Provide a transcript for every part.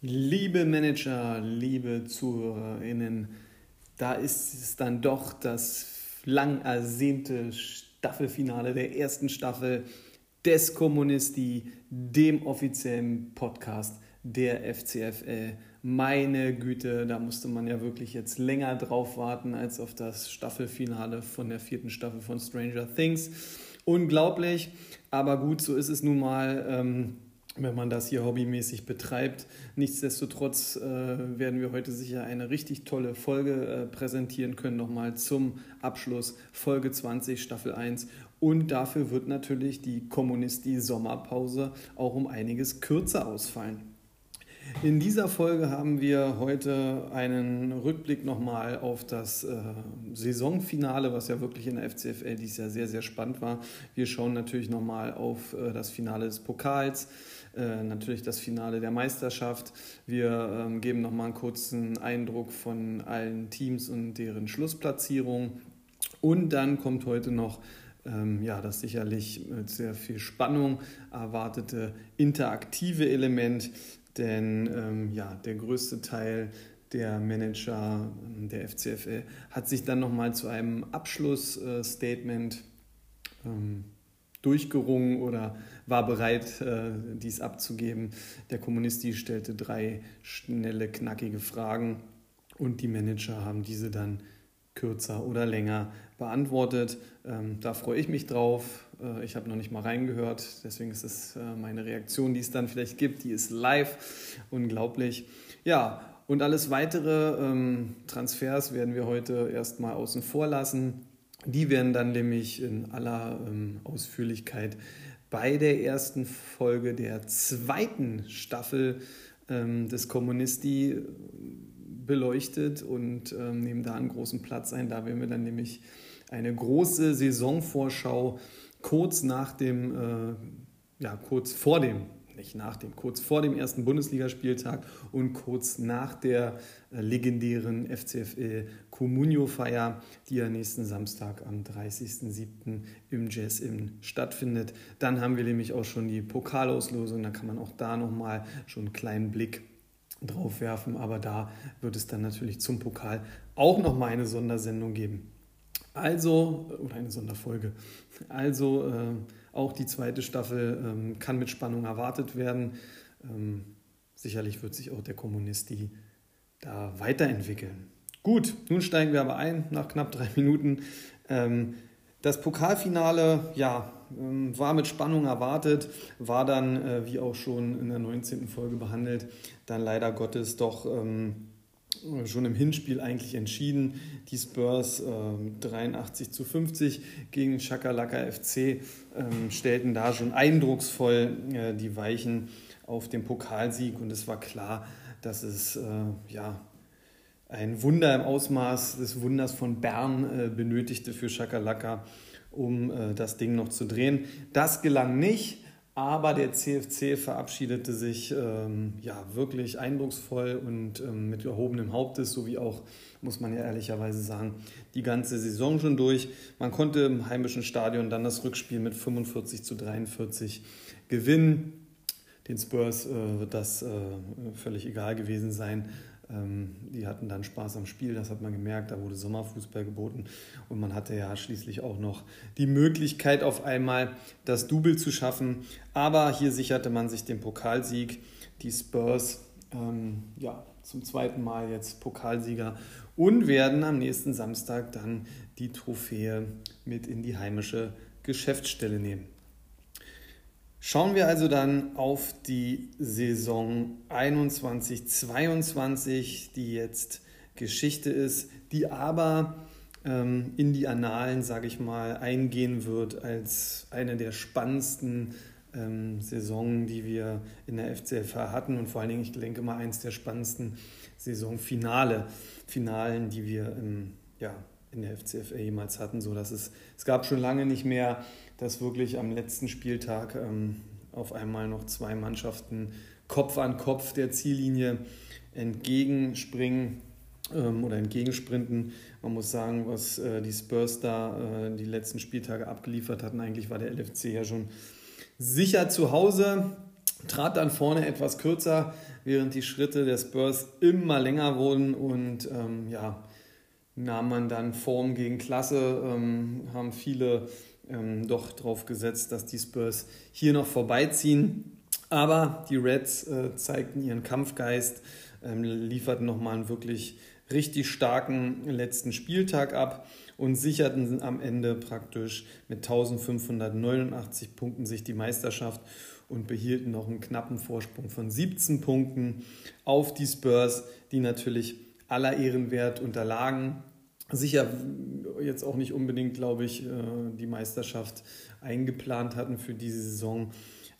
Liebe Manager, liebe ZuhörerInnen, da ist es dann doch das lang ersehnte Staffelfinale der ersten Staffel des Kommunisti, dem offiziellen Podcast der FCFL. Meine Güte, da musste man ja wirklich jetzt länger drauf warten als auf das Staffelfinale von der vierten Staffel von Stranger Things. Unglaublich, aber gut, so ist es nun mal. Ähm, wenn man das hier hobbymäßig betreibt. Nichtsdestotrotz äh, werden wir heute sicher eine richtig tolle Folge äh, präsentieren können, nochmal zum Abschluss Folge 20, Staffel 1. Und dafür wird natürlich die Kommunisti-Sommerpause auch um einiges kürzer ausfallen. In dieser Folge haben wir heute einen Rückblick nochmal auf das äh, Saisonfinale, was ja wirklich in der FCFL dieses Jahr sehr, sehr spannend war. Wir schauen natürlich nochmal auf äh, das Finale des Pokals, äh, natürlich das Finale der Meisterschaft. Wir ähm, geben nochmal einen kurzen Eindruck von allen Teams und deren Schlussplatzierung. Und dann kommt heute noch ähm, ja, das sicherlich mit sehr viel Spannung erwartete interaktive Element, denn ähm, ja, der größte Teil der Manager ähm, der FCFL hat sich dann nochmal zu einem Abschlussstatement ähm, durchgerungen oder war bereit, äh, dies abzugeben. Der Kommunisti stellte drei schnelle, knackige Fragen und die Manager haben diese dann kürzer oder länger beantwortet. Ähm, da freue ich mich drauf. Äh, ich habe noch nicht mal reingehört, deswegen ist es äh, meine Reaktion, die es dann vielleicht gibt. Die ist live, unglaublich. Ja, und alles weitere ähm, Transfers werden wir heute erstmal außen vor lassen. Die werden dann nämlich in aller ähm, Ausführlichkeit bei der ersten Folge der zweiten Staffel ähm, des Kommunisti beleuchtet und nehmen da einen großen Platz ein. Da werden wir dann nämlich eine große Saisonvorschau kurz nach dem, äh, ja, kurz vor dem, nicht nach dem, kurz vor dem ersten Bundesligaspieltag und kurz nach der äh, legendären FCFL Comunio-Feier, die ja nächsten Samstag am 30.07. im Jazz Inn stattfindet. Dann haben wir nämlich auch schon die Pokalauslosung, da kann man auch da nochmal schon einen kleinen Blick drauf werfen, aber da wird es dann natürlich zum Pokal auch nochmal eine Sondersendung geben. Also, oder eine Sonderfolge. Also, äh, auch die zweite Staffel ähm, kann mit Spannung erwartet werden. Ähm, sicherlich wird sich auch der Kommunisti da weiterentwickeln. Gut, nun steigen wir aber ein nach knapp drei Minuten. Ähm, das Pokalfinale, ja, ähm, war mit Spannung erwartet, war dann, äh, wie auch schon in der 19. Folge behandelt, dann leider Gottes doch ähm, schon im Hinspiel eigentlich entschieden. Die Spurs äh, 83 zu 50 gegen Chakalaka FC ähm, stellten da schon eindrucksvoll äh, die Weichen auf den Pokalsieg und es war klar, dass es äh, ja, ein Wunder im Ausmaß des Wunders von Bern äh, benötigte für Chakalaka, um äh, das Ding noch zu drehen. Das gelang nicht. Aber der CFC verabschiedete sich ähm, ja, wirklich eindrucksvoll und ähm, mit erhobenem Hauptes, sowie auch, muss man ja ehrlicherweise sagen, die ganze Saison schon durch. Man konnte im heimischen Stadion dann das Rückspiel mit 45 zu 43 gewinnen. Den Spurs äh, wird das äh, völlig egal gewesen sein. Ähm, die hatten dann Spaß am Spiel, das hat man gemerkt, da wurde Sommerfußball geboten und man hatte ja schließlich auch noch die Möglichkeit, auf einmal das Double zu schaffen. Aber hier sicherte man sich den Pokalsieg. Die Spurs, ähm, ja, zum zweiten Mal jetzt Pokalsieger und werden am nächsten Samstag dann die Trophäe mit in die heimische Geschäftsstelle nehmen. Schauen wir also dann auf die Saison 21-22, die jetzt Geschichte ist, die aber ähm, in die Annalen, sage ich mal, eingehen wird als eine der spannendsten ähm, Saisonen, die wir in der FCFH hatten. Und vor allen Dingen, ich denke mal, eins der spannendsten Saisonfinale, Finalen, die wir im, ja, in der FCFA jemals hatten, so dass es, es gab schon lange nicht mehr dass wirklich am letzten Spieltag ähm, auf einmal noch zwei Mannschaften Kopf an Kopf der Ziellinie entgegenspringen. ähm, oder entgegensprinten. Man muss sagen, was äh, die Spurs da äh, die letzten Spieltage abgeliefert hatten, eigentlich war der LFC ja schon sicher zu Hause, trat dann vorne etwas kürzer, während die Schritte der Spurs immer länger wurden und ähm, ja, nahm man dann Form gegen Klasse, ähm, haben viele ähm, doch darauf gesetzt, dass die Spurs hier noch vorbeiziehen. Aber die Reds äh, zeigten ihren Kampfgeist, ähm, lieferten nochmal einen wirklich richtig starken letzten Spieltag ab und sicherten am Ende praktisch mit 1589 Punkten sich die Meisterschaft und behielten noch einen knappen Vorsprung von 17 Punkten auf die Spurs, die natürlich aller Ehrenwert unterlagen. Sicher jetzt auch nicht unbedingt, glaube ich, äh, die Meisterschaft eingeplant hatten für diese Saison.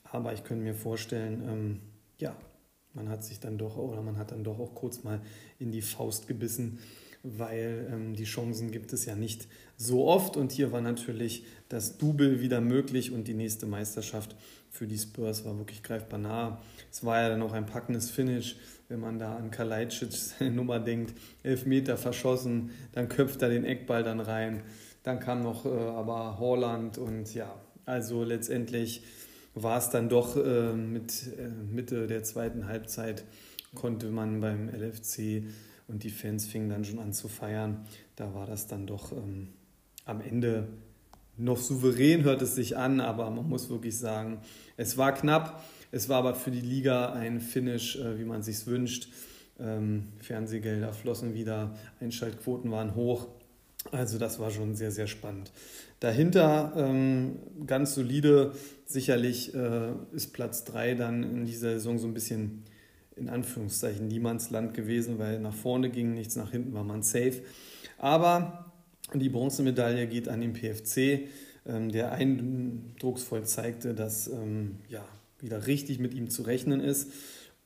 Aber ich könnte mir vorstellen, ähm, ja, man hat sich dann doch oder man hat dann doch auch kurz mal in die Faust gebissen, weil ähm, die Chancen gibt es ja nicht so oft. Und hier war natürlich das Double wieder möglich und die nächste Meisterschaft für die Spurs war wirklich greifbar nah. Es war ja dann auch ein packendes Finish, wenn man da an Kalajdzic Nummer denkt. Elf Meter verschossen, dann köpft er den Eckball dann rein. Dann kam noch äh, aber Holland und ja, also letztendlich war es dann doch äh, mit äh, Mitte der zweiten Halbzeit konnte man beim LFC und die Fans fingen dann schon an zu feiern. Da war das dann doch ähm, am Ende noch souverän, hört es sich an, aber man muss wirklich sagen, es war knapp. Es war aber für die Liga ein Finish, äh, wie man sich wünscht. Ähm, Fernsehgelder flossen wieder, Einschaltquoten waren hoch. Also das war schon sehr, sehr spannend. Dahinter ähm, ganz solide, sicherlich äh, ist Platz 3 dann in dieser Saison so ein bisschen in Anführungszeichen Niemandsland gewesen, weil nach vorne ging nichts, nach hinten war man safe. Aber die Bronzemedaille geht an den PFC, ähm, der eindrucksvoll zeigte, dass ähm, ja, wieder richtig mit ihm zu rechnen ist.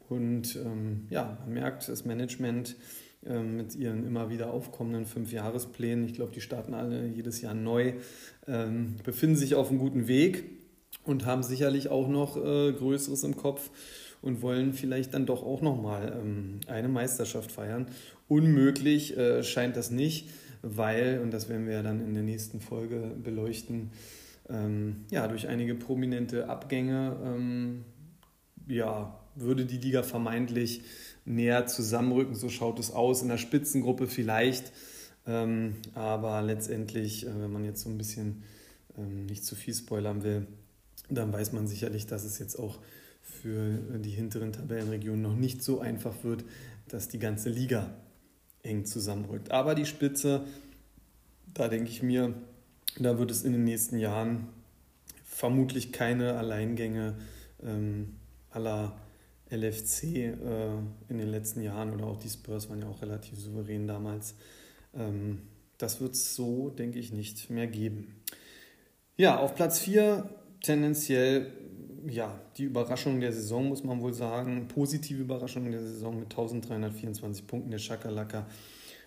Und ähm, ja, man merkt, das Management ähm, mit ihren immer wieder aufkommenden Fünfjahresplänen. Ich glaube, die starten alle jedes Jahr neu, ähm, befinden sich auf einem guten Weg und haben sicherlich auch noch äh, Größeres im Kopf und wollen vielleicht dann doch auch nochmal ähm, eine Meisterschaft feiern. Unmöglich äh, scheint das nicht, weil, und das werden wir ja dann in der nächsten Folge beleuchten, ähm, ja, durch einige prominente Abgänge ähm, ja, würde die Liga vermeintlich näher zusammenrücken. So schaut es aus in der Spitzengruppe vielleicht. Ähm, aber letztendlich, äh, wenn man jetzt so ein bisschen ähm, nicht zu viel spoilern will, dann weiß man sicherlich, dass es jetzt auch für die hinteren Tabellenregionen noch nicht so einfach wird, dass die ganze Liga eng zusammenrückt. Aber die Spitze, da denke ich mir, da wird es in den nächsten Jahren vermutlich keine Alleingänge ähm, aller LFC äh, in den letzten Jahren oder auch die Spurs waren ja auch relativ souverän damals. Ähm, das wird es so, denke ich, nicht mehr geben. Ja, auf Platz 4 tendenziell ja, die Überraschung der Saison, muss man wohl sagen. Positive Überraschung der Saison mit 1324 Punkten der Shakalaka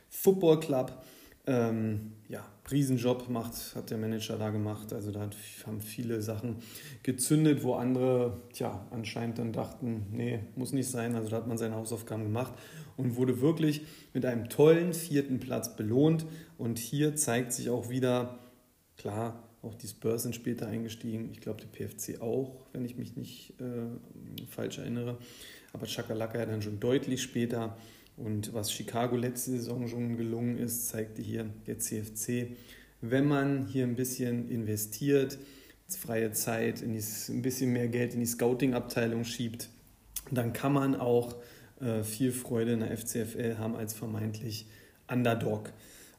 Football Club. Ähm, ja, Riesenjob macht, hat der Manager da gemacht. Also da haben viele Sachen gezündet, wo andere tja, anscheinend dann dachten, nee, muss nicht sein. Also da hat man seine Hausaufgaben gemacht und wurde wirklich mit einem tollen vierten Platz belohnt. Und hier zeigt sich auch wieder, klar, auch die Spurs sind später eingestiegen. Ich glaube, der PFC auch, wenn ich mich nicht äh, falsch erinnere. Aber Chakalaka ja dann schon deutlich später. Und was Chicago letzte Saison schon gelungen ist, zeigte hier der CFC. Wenn man hier ein bisschen investiert, freie Zeit, in die, ein bisschen mehr Geld in die Scouting-Abteilung schiebt, dann kann man auch äh, viel Freude in der FCFL haben als vermeintlich Underdog.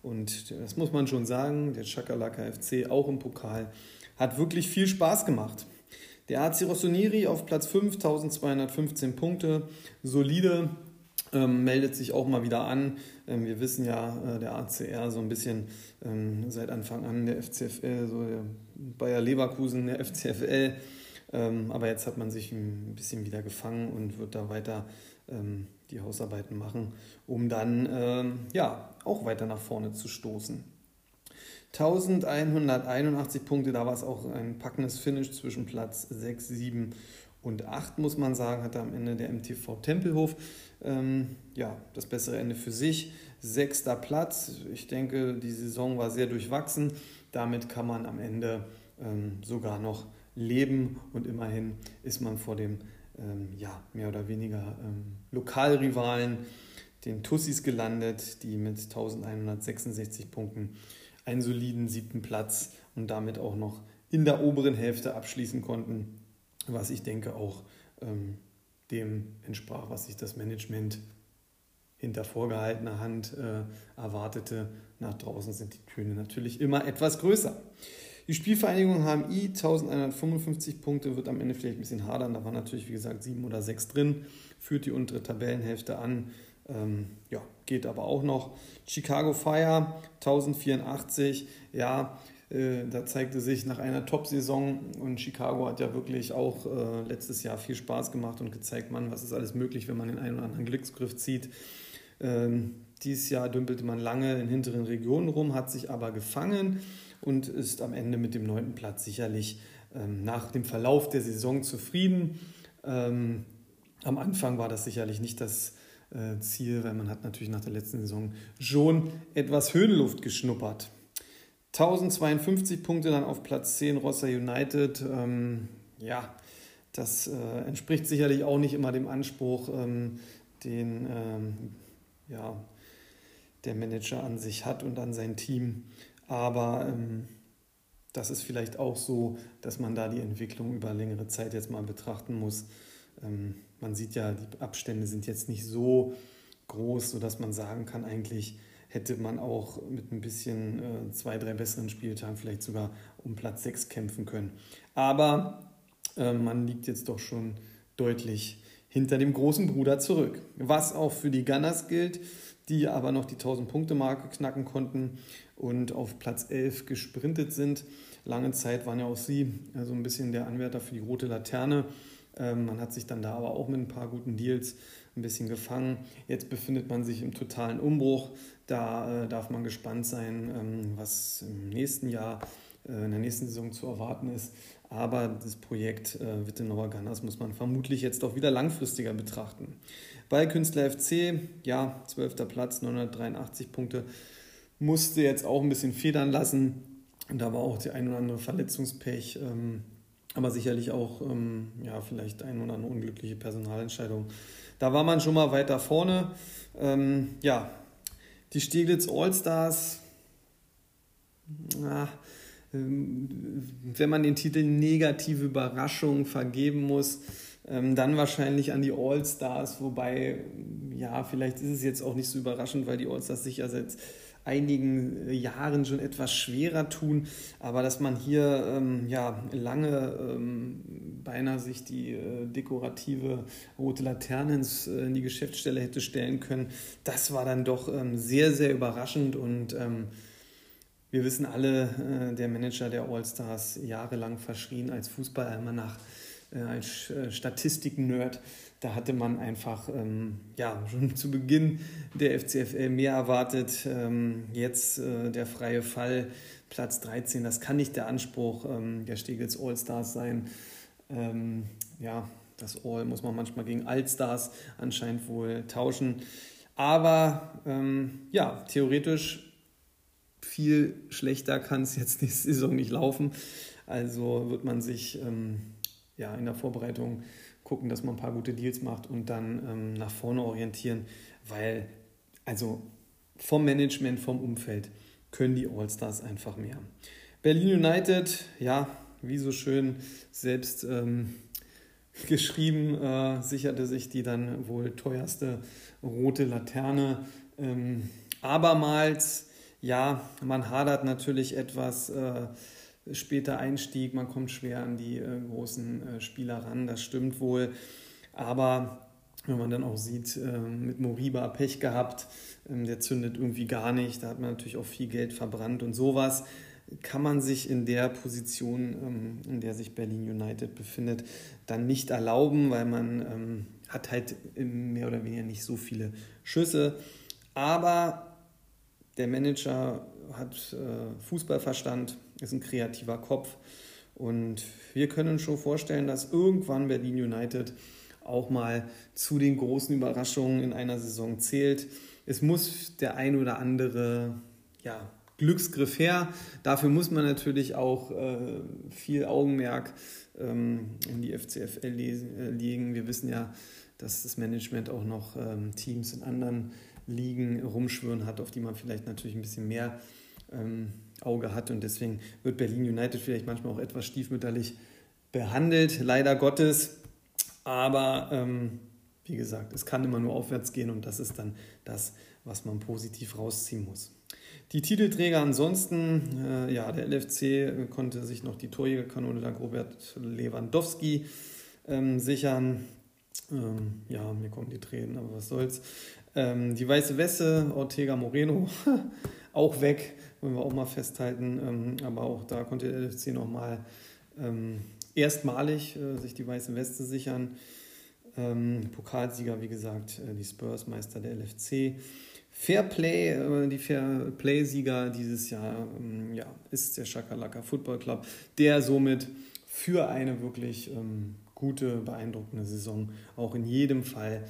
Und das muss man schon sagen, der Chakalaka FC auch im Pokal hat wirklich viel Spaß gemacht. Der AC Rossoneri auf Platz 5, 1215 Punkte, solide, ähm, meldet sich auch mal wieder an. Ähm, wir wissen ja, äh, der ACR so ein bisschen ähm, seit Anfang an der FCFL, so der Bayer Leverkusen der FCFL. Ähm, aber jetzt hat man sich ein bisschen wieder gefangen und wird da weiter ähm, die Hausarbeiten machen, um dann ähm, ja auch weiter nach vorne zu stoßen. 1181 Punkte, da war es auch ein packendes Finish zwischen Platz 6, 7 und 8, muss man sagen, hatte am Ende der MTV Tempelhof ähm, ja, das bessere Ende für sich. Sechster Platz. Ich denke, die Saison war sehr durchwachsen. Damit kann man am Ende ähm, sogar noch leben und immerhin ist man vor dem ähm, ja, mehr oder weniger ähm, Lokalrivalen, den Tussis, gelandet, die mit 1166 Punkten einen soliden siebten Platz und damit auch noch in der oberen Hälfte abschließen konnten, was ich denke auch ähm, dem entsprach, was sich das Management hinter vorgehaltener Hand äh, erwartete. Nach draußen sind die Töne natürlich immer etwas größer. Die Spielvereinigung HMI 1155 Punkte wird am Ende vielleicht ein bisschen hadern. Da waren natürlich, wie gesagt, sieben oder sechs drin. Führt die untere Tabellenhälfte an. Ähm, ja, geht aber auch noch. Chicago Fire 1084. Ja, da zeigte sich nach einer Top-Saison und Chicago hat ja wirklich auch äh, letztes Jahr viel Spaß gemacht und gezeigt, man, was ist alles möglich, wenn man den einen oder anderen Glücksgriff zieht. Ähm, dieses Jahr dümpelte man lange in hinteren Regionen rum, hat sich aber gefangen und ist am Ende mit dem neunten Platz sicherlich ähm, nach dem Verlauf der Saison zufrieden. Ähm, am Anfang war das sicherlich nicht das äh, Ziel, weil man hat natürlich nach der letzten Saison schon etwas Höhenluft geschnuppert. 1052 Punkte dann auf Platz 10 Rossa United. Ähm, ja, das äh, entspricht sicherlich auch nicht immer dem Anspruch, ähm, den ähm, ja, der Manager an sich hat und an sein Team. Aber ähm, das ist vielleicht auch so, dass man da die Entwicklung über längere Zeit jetzt mal betrachten muss. Ähm, man sieht ja, die Abstände sind jetzt nicht so groß, sodass man sagen kann, eigentlich hätte man auch mit ein bisschen äh, zwei, drei besseren Spieltagen vielleicht sogar um Platz 6 kämpfen können. Aber äh, man liegt jetzt doch schon deutlich hinter dem großen Bruder zurück. Was auch für die Gunners gilt, die aber noch die 1000-Punkte-Marke knacken konnten und auf Platz 11 gesprintet sind. Lange Zeit waren ja auch sie so also ein bisschen der Anwärter für die rote Laterne. Ähm, man hat sich dann da aber auch mit ein paar guten Deals ein bisschen gefangen. Jetzt befindet man sich im totalen Umbruch. Da äh, darf man gespannt sein, ähm, was im nächsten Jahr, äh, in der nächsten Saison zu erwarten ist. Aber das Projekt äh, Wittenauer Gunners muss man vermutlich jetzt auch wieder langfristiger betrachten. Bei Künstler FC, ja, 12. Platz, 983 Punkte, musste jetzt auch ein bisschen federn lassen. Und da war auch die ein oder andere Verletzungspech, ähm, aber sicherlich auch ähm, ja, vielleicht ein oder andere unglückliche Personalentscheidung. Da war man schon mal weiter vorne. Ähm, ja, die Steglitz Allstars, ähm, wenn man den Titel negative Überraschung vergeben muss, ähm, dann wahrscheinlich an die All-Stars, wobei, ja, vielleicht ist es jetzt auch nicht so überraschend, weil die All-Stars sich ja seit einigen Jahren schon etwas schwerer tun, aber dass man hier ähm, ja, lange ähm, beinahe sich die äh, dekorative rote Laterne ins, äh, in die Geschäftsstelle hätte stellen können, das war dann doch ähm, sehr, sehr überraschend und ähm, wir wissen alle, äh, der Manager der All-Stars jahrelang verschrien als Fußballalmanach, äh, als äh, Statistiken-Nerd. Da hatte man einfach ähm, ja, schon zu Beginn der FCFL mehr erwartet. Ähm, jetzt äh, der freie Fall, Platz 13, das kann nicht der Anspruch ähm, der Stegels All-Stars sein. Ähm, ja, das All muss man manchmal gegen All-Stars anscheinend wohl tauschen. Aber ähm, ja, theoretisch viel schlechter kann es jetzt nächste Saison nicht laufen. Also wird man sich ähm, ja, in der Vorbereitung gucken, dass man ein paar gute Deals macht und dann ähm, nach vorne orientieren, weil also vom Management, vom Umfeld können die All-Stars einfach mehr. Berlin United, ja, wie so schön selbst ähm, geschrieben, äh, sicherte sich die dann wohl teuerste rote Laterne. Ähm, abermals, ja, man hadert natürlich etwas. Äh, später Einstieg, man kommt schwer an die äh, großen äh, Spieler ran, das stimmt wohl. Aber wenn man dann auch sieht, äh, mit Moriba Pech gehabt, ähm, der zündet irgendwie gar nicht, da hat man natürlich auch viel Geld verbrannt und sowas kann man sich in der Position, ähm, in der sich Berlin United befindet, dann nicht erlauben, weil man ähm, hat halt mehr oder weniger nicht so viele Schüsse. Aber der Manager hat äh, Fußballverstand, ist ein kreativer Kopf Und wir können schon vorstellen, dass irgendwann Berlin United auch mal zu den großen Überraschungen in einer Saison zählt. Es muss der ein oder andere ja, Glücksgriff her. Dafür muss man natürlich auch äh, viel Augenmerk ähm, in die FCFL äh, legen. Wir wissen ja, dass das Management auch noch ähm, Teams in anderen Ligen rumschwören hat, auf die man vielleicht natürlich ein bisschen mehr ähm, Auge hat. Und deswegen wird Berlin United vielleicht manchmal auch etwas stiefmütterlich behandelt, leider Gottes. Aber ähm, wie gesagt, es kann immer nur aufwärts gehen und das ist dann das, was man positiv rausziehen muss. Die Titelträger ansonsten, äh, ja, der LFC konnte sich noch die Torjägerkanone dank Robert Lewandowski ähm, sichern. Ähm, ja, mir kommen die Tränen, aber was soll's. Ähm, die Weiße Wesse, Ortega Moreno, auch weg, wollen wir auch mal festhalten. Ähm, aber auch da konnte der LFC nochmal ähm, erstmalig äh, sich die Weiße Weste sichern. Ähm, Pokalsieger, wie gesagt, äh, die Spurs, Meister der LFC. Fairplay, äh, die Fairplay-Sieger dieses Jahr ähm, ja, ist der Shakalaka Football Club, der somit für eine wirklich ähm, gute, beeindruckende Saison auch in jedem Fall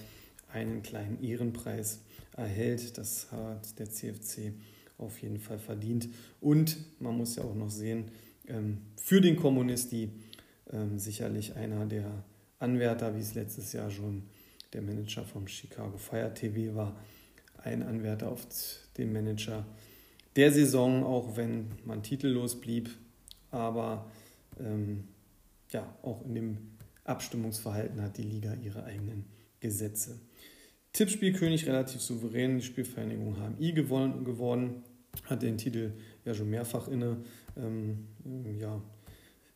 einen kleinen Ehrenpreis erhält. Das hat der CFC auf jeden Fall verdient. Und man muss ja auch noch sehen, ähm, für den Kommunisti ähm, sicherlich einer der Anwärter, wie es letztes Jahr schon der Manager vom Chicago Fire TV war, ein Anwärter auf den Manager der Saison, auch wenn man titellos blieb, aber ähm, ja, auch in dem Abstimmungsverhalten hat die Liga ihre eigenen Gesetze. Tippspielkönig relativ souverän, die Spielvereinigung HMI gewonnen, geworden, hat den Titel ja schon mehrfach inne. Ähm, ja,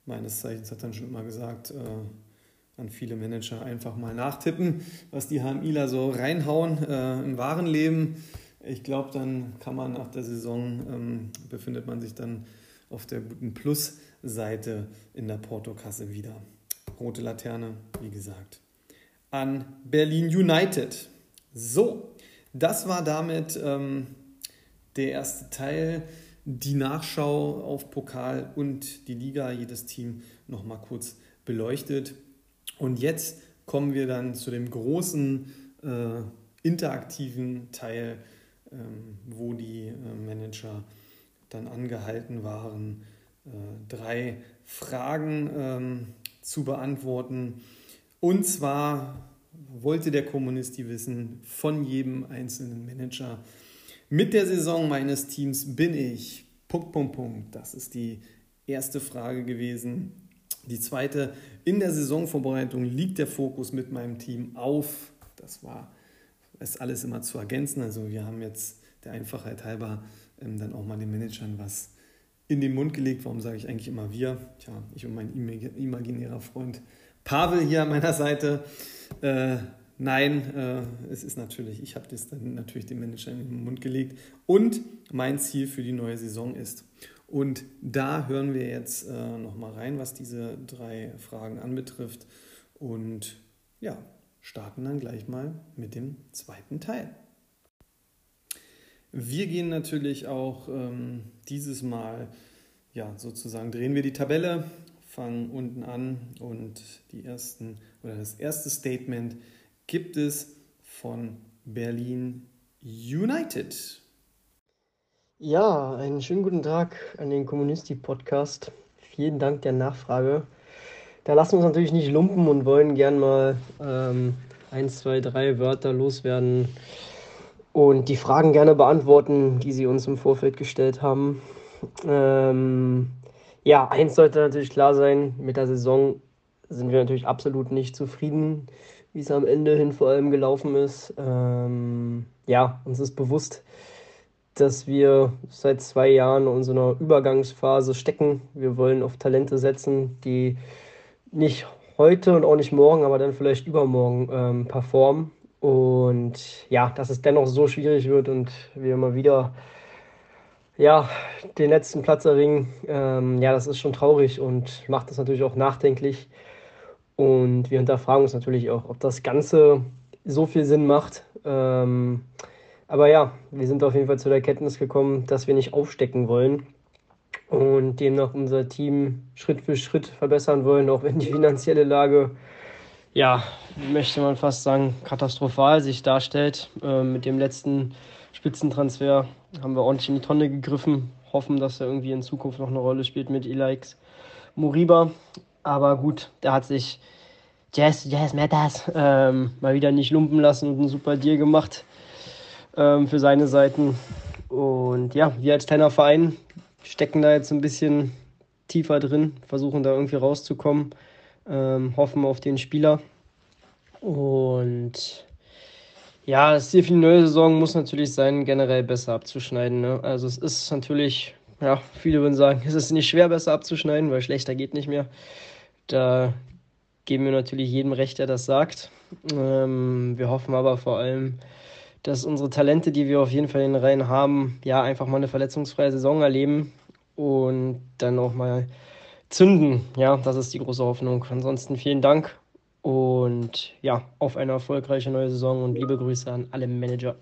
meines Zeichens hat dann schon immer gesagt, äh, an viele Manager einfach mal nachtippen, was die HMIler so reinhauen äh, im wahren Leben. Ich glaube, dann kann man nach der Saison, ähm, befindet man sich dann auf der guten Plusseite in der Portokasse wieder. Rote Laterne, wie gesagt, an Berlin United. So, das war damit ähm, der erste Teil. Die Nachschau auf Pokal und die Liga, jedes Team nochmal kurz beleuchtet. Und jetzt kommen wir dann zu dem großen äh, interaktiven Teil, ähm, wo die äh, Manager dann angehalten waren, äh, drei Fragen ähm, zu beantworten. Und zwar wollte der Kommunisti wissen von jedem einzelnen Manager, mit der Saison meines Teams bin ich. Punkt, Punkt, Punkt. Das ist die erste Frage gewesen. Die zweite, in der Saisonvorbereitung liegt der Fokus mit meinem Team auf. Das war ist alles immer zu ergänzen. Also wir haben jetzt der Einfachheit halber ähm, dann auch mal den Managern was in den Mund gelegt. Warum sage ich eigentlich immer wir? Tja, ich und mein imaginärer Freund Pavel hier an meiner Seite. Äh, nein, äh, es ist natürlich, ich habe das dann natürlich dem Manager in den Mund gelegt. Und mein Ziel für die neue Saison ist. Und da hören wir jetzt äh, nochmal rein, was diese drei Fragen anbetrifft. Und ja, starten dann gleich mal mit dem zweiten Teil. Wir gehen natürlich auch ähm, dieses Mal, ja, sozusagen drehen wir die Tabelle, fangen unten an und die ersten oder das erste Statement gibt es von Berlin United. Ja, einen schönen guten Tag an den Kommunisti-Podcast. Vielen Dank der Nachfrage. Da lassen wir uns natürlich nicht lumpen und wollen gern mal ähm, ein, zwei, drei Wörter loswerden und die Fragen gerne beantworten, die Sie uns im Vorfeld gestellt haben. Ähm, ja, eins sollte natürlich klar sein, mit der Saison sind wir natürlich absolut nicht zufrieden, wie es am Ende hin vor allem gelaufen ist. Ähm, ja, uns ist bewusst, dass wir seit zwei Jahren in so einer Übergangsphase stecken. Wir wollen auf Talente setzen, die nicht heute und auch nicht morgen, aber dann vielleicht übermorgen ähm, performen. Und ja, dass es dennoch so schwierig wird und wir immer wieder ja, den letzten Platz erringen, ähm, ja, das ist schon traurig und macht das natürlich auch nachdenklich. Und wir hinterfragen uns natürlich auch, ob das Ganze so viel Sinn macht. Ähm, aber ja, wir sind auf jeden Fall zu der Erkenntnis gekommen, dass wir nicht aufstecken wollen. und demnach unser Team Schritt für Schritt verbessern wollen, auch wenn die finanzielle Lage, ja, möchte man fast sagen, katastrophal sich darstellt. Äh, mit dem letzten Spitzentransfer haben wir ordentlich in die Tonne gegriffen, hoffen, dass er irgendwie in Zukunft noch eine Rolle spielt mit Elix Moriba. Aber gut, der hat sich Jazz, Jazz Matters ähm, mal wieder nicht lumpen lassen und einen super Deal gemacht ähm, für seine Seiten. Und ja, wir als kleiner Verein stecken da jetzt ein bisschen tiefer drin, versuchen da irgendwie rauszukommen, ähm, hoffen auf den Spieler. Und ja, das Ziel für die neue Saison muss natürlich sein, generell besser abzuschneiden. Ne? Also es ist natürlich, ja, viele würden sagen, es ist nicht schwer, besser abzuschneiden, weil schlechter geht nicht mehr. Da geben wir natürlich jedem recht, der das sagt. Ähm, wir hoffen aber vor allem, dass unsere Talente, die wir auf jeden Fall in den Reihen haben, ja, einfach mal eine verletzungsfreie Saison erleben und dann auch mal zünden. Ja, das ist die große Hoffnung. Ansonsten vielen Dank und ja, auf eine erfolgreiche neue Saison und liebe Grüße an alle Manager.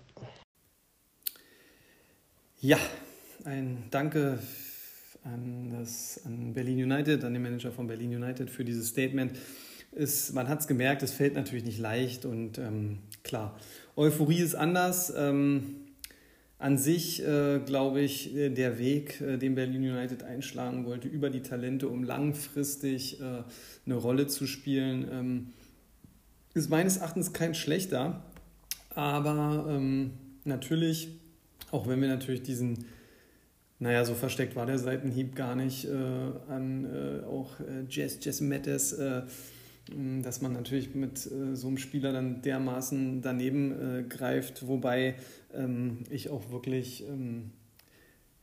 Ja, ein Danke an, das, an Berlin United, an den Manager von Berlin United für dieses Statement. Ist, man hat es gemerkt, es fällt natürlich nicht leicht und ähm, klar, Euphorie ist anders. Ähm, an sich, äh, glaube ich, äh, der Weg, äh, den Berlin United einschlagen wollte, über die Talente, um langfristig äh, eine Rolle zu spielen, ähm, ist meines Erachtens kein schlechter. Aber ähm, natürlich, auch wenn wir natürlich diesen, naja, so versteckt war der Seitenhieb gar nicht äh, an äh, auch Jess, Jess Mattes, dass man natürlich mit so einem Spieler dann dermaßen daneben greift, wobei ähm, ich auch wirklich, ähm,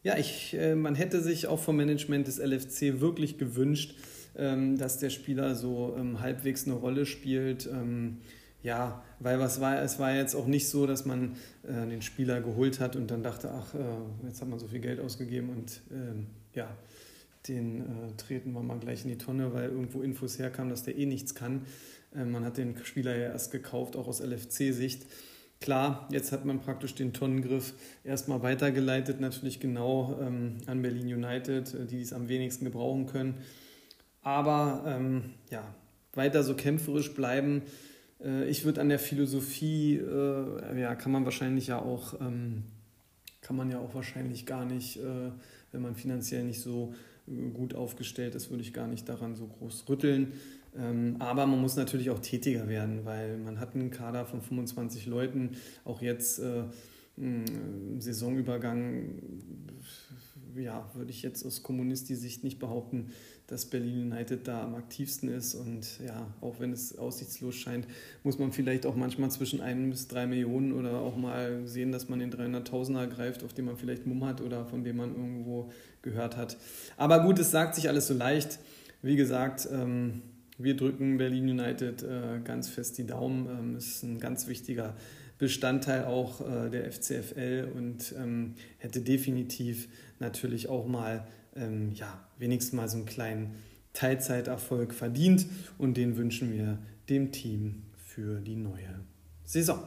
ja, ich, äh, man hätte sich auch vom Management des LFC wirklich gewünscht, ähm, dass der Spieler so ähm, halbwegs eine Rolle spielt. Ja, weil was war, es war jetzt auch nicht so, dass man äh, den Spieler geholt hat und dann dachte, ach, äh, jetzt hat man so viel Geld ausgegeben und ähm, ja, den äh, treten wir mal gleich in die Tonne, weil irgendwo Infos herkamen, dass der eh nichts kann. Äh, man hat den Spieler ja erst gekauft, auch aus LFC-Sicht. Klar, jetzt hat man praktisch den Tonnengriff erstmal weitergeleitet, natürlich genau ähm, an Berlin United, äh, die es am wenigsten gebrauchen können. Aber ähm, ja, weiter so kämpferisch bleiben. Äh, ich würde an der Philosophie, äh, ja, kann man wahrscheinlich ja auch, ähm, kann man ja auch wahrscheinlich gar nicht, äh, wenn man finanziell nicht so äh, gut aufgestellt ist, würde ich gar nicht daran so groß rütteln. Ähm, aber man muss natürlich auch tätiger werden, weil man hat einen Kader von 25 Leuten. Auch jetzt äh, im Saisonübergang, ja, würde ich jetzt aus Kommunisti-Sicht nicht behaupten, dass Berlin United da am aktivsten ist. Und ja, auch wenn es aussichtslos scheint, muss man vielleicht auch manchmal zwischen 1 bis 3 Millionen oder auch mal sehen, dass man den 300.000er greift, auf den man vielleicht Mumm hat oder von dem man irgendwo gehört hat. Aber gut, es sagt sich alles so leicht. Wie gesagt, ähm, wir drücken Berlin United äh, ganz fest die Daumen. Ähm, ist ein ganz wichtiger Bestandteil auch äh, der FCFL und ähm, hätte definitiv natürlich auch mal, ähm, ja, wenigstens mal so einen kleinen Teilzeiterfolg verdient und den wünschen wir dem Team für die neue Saison.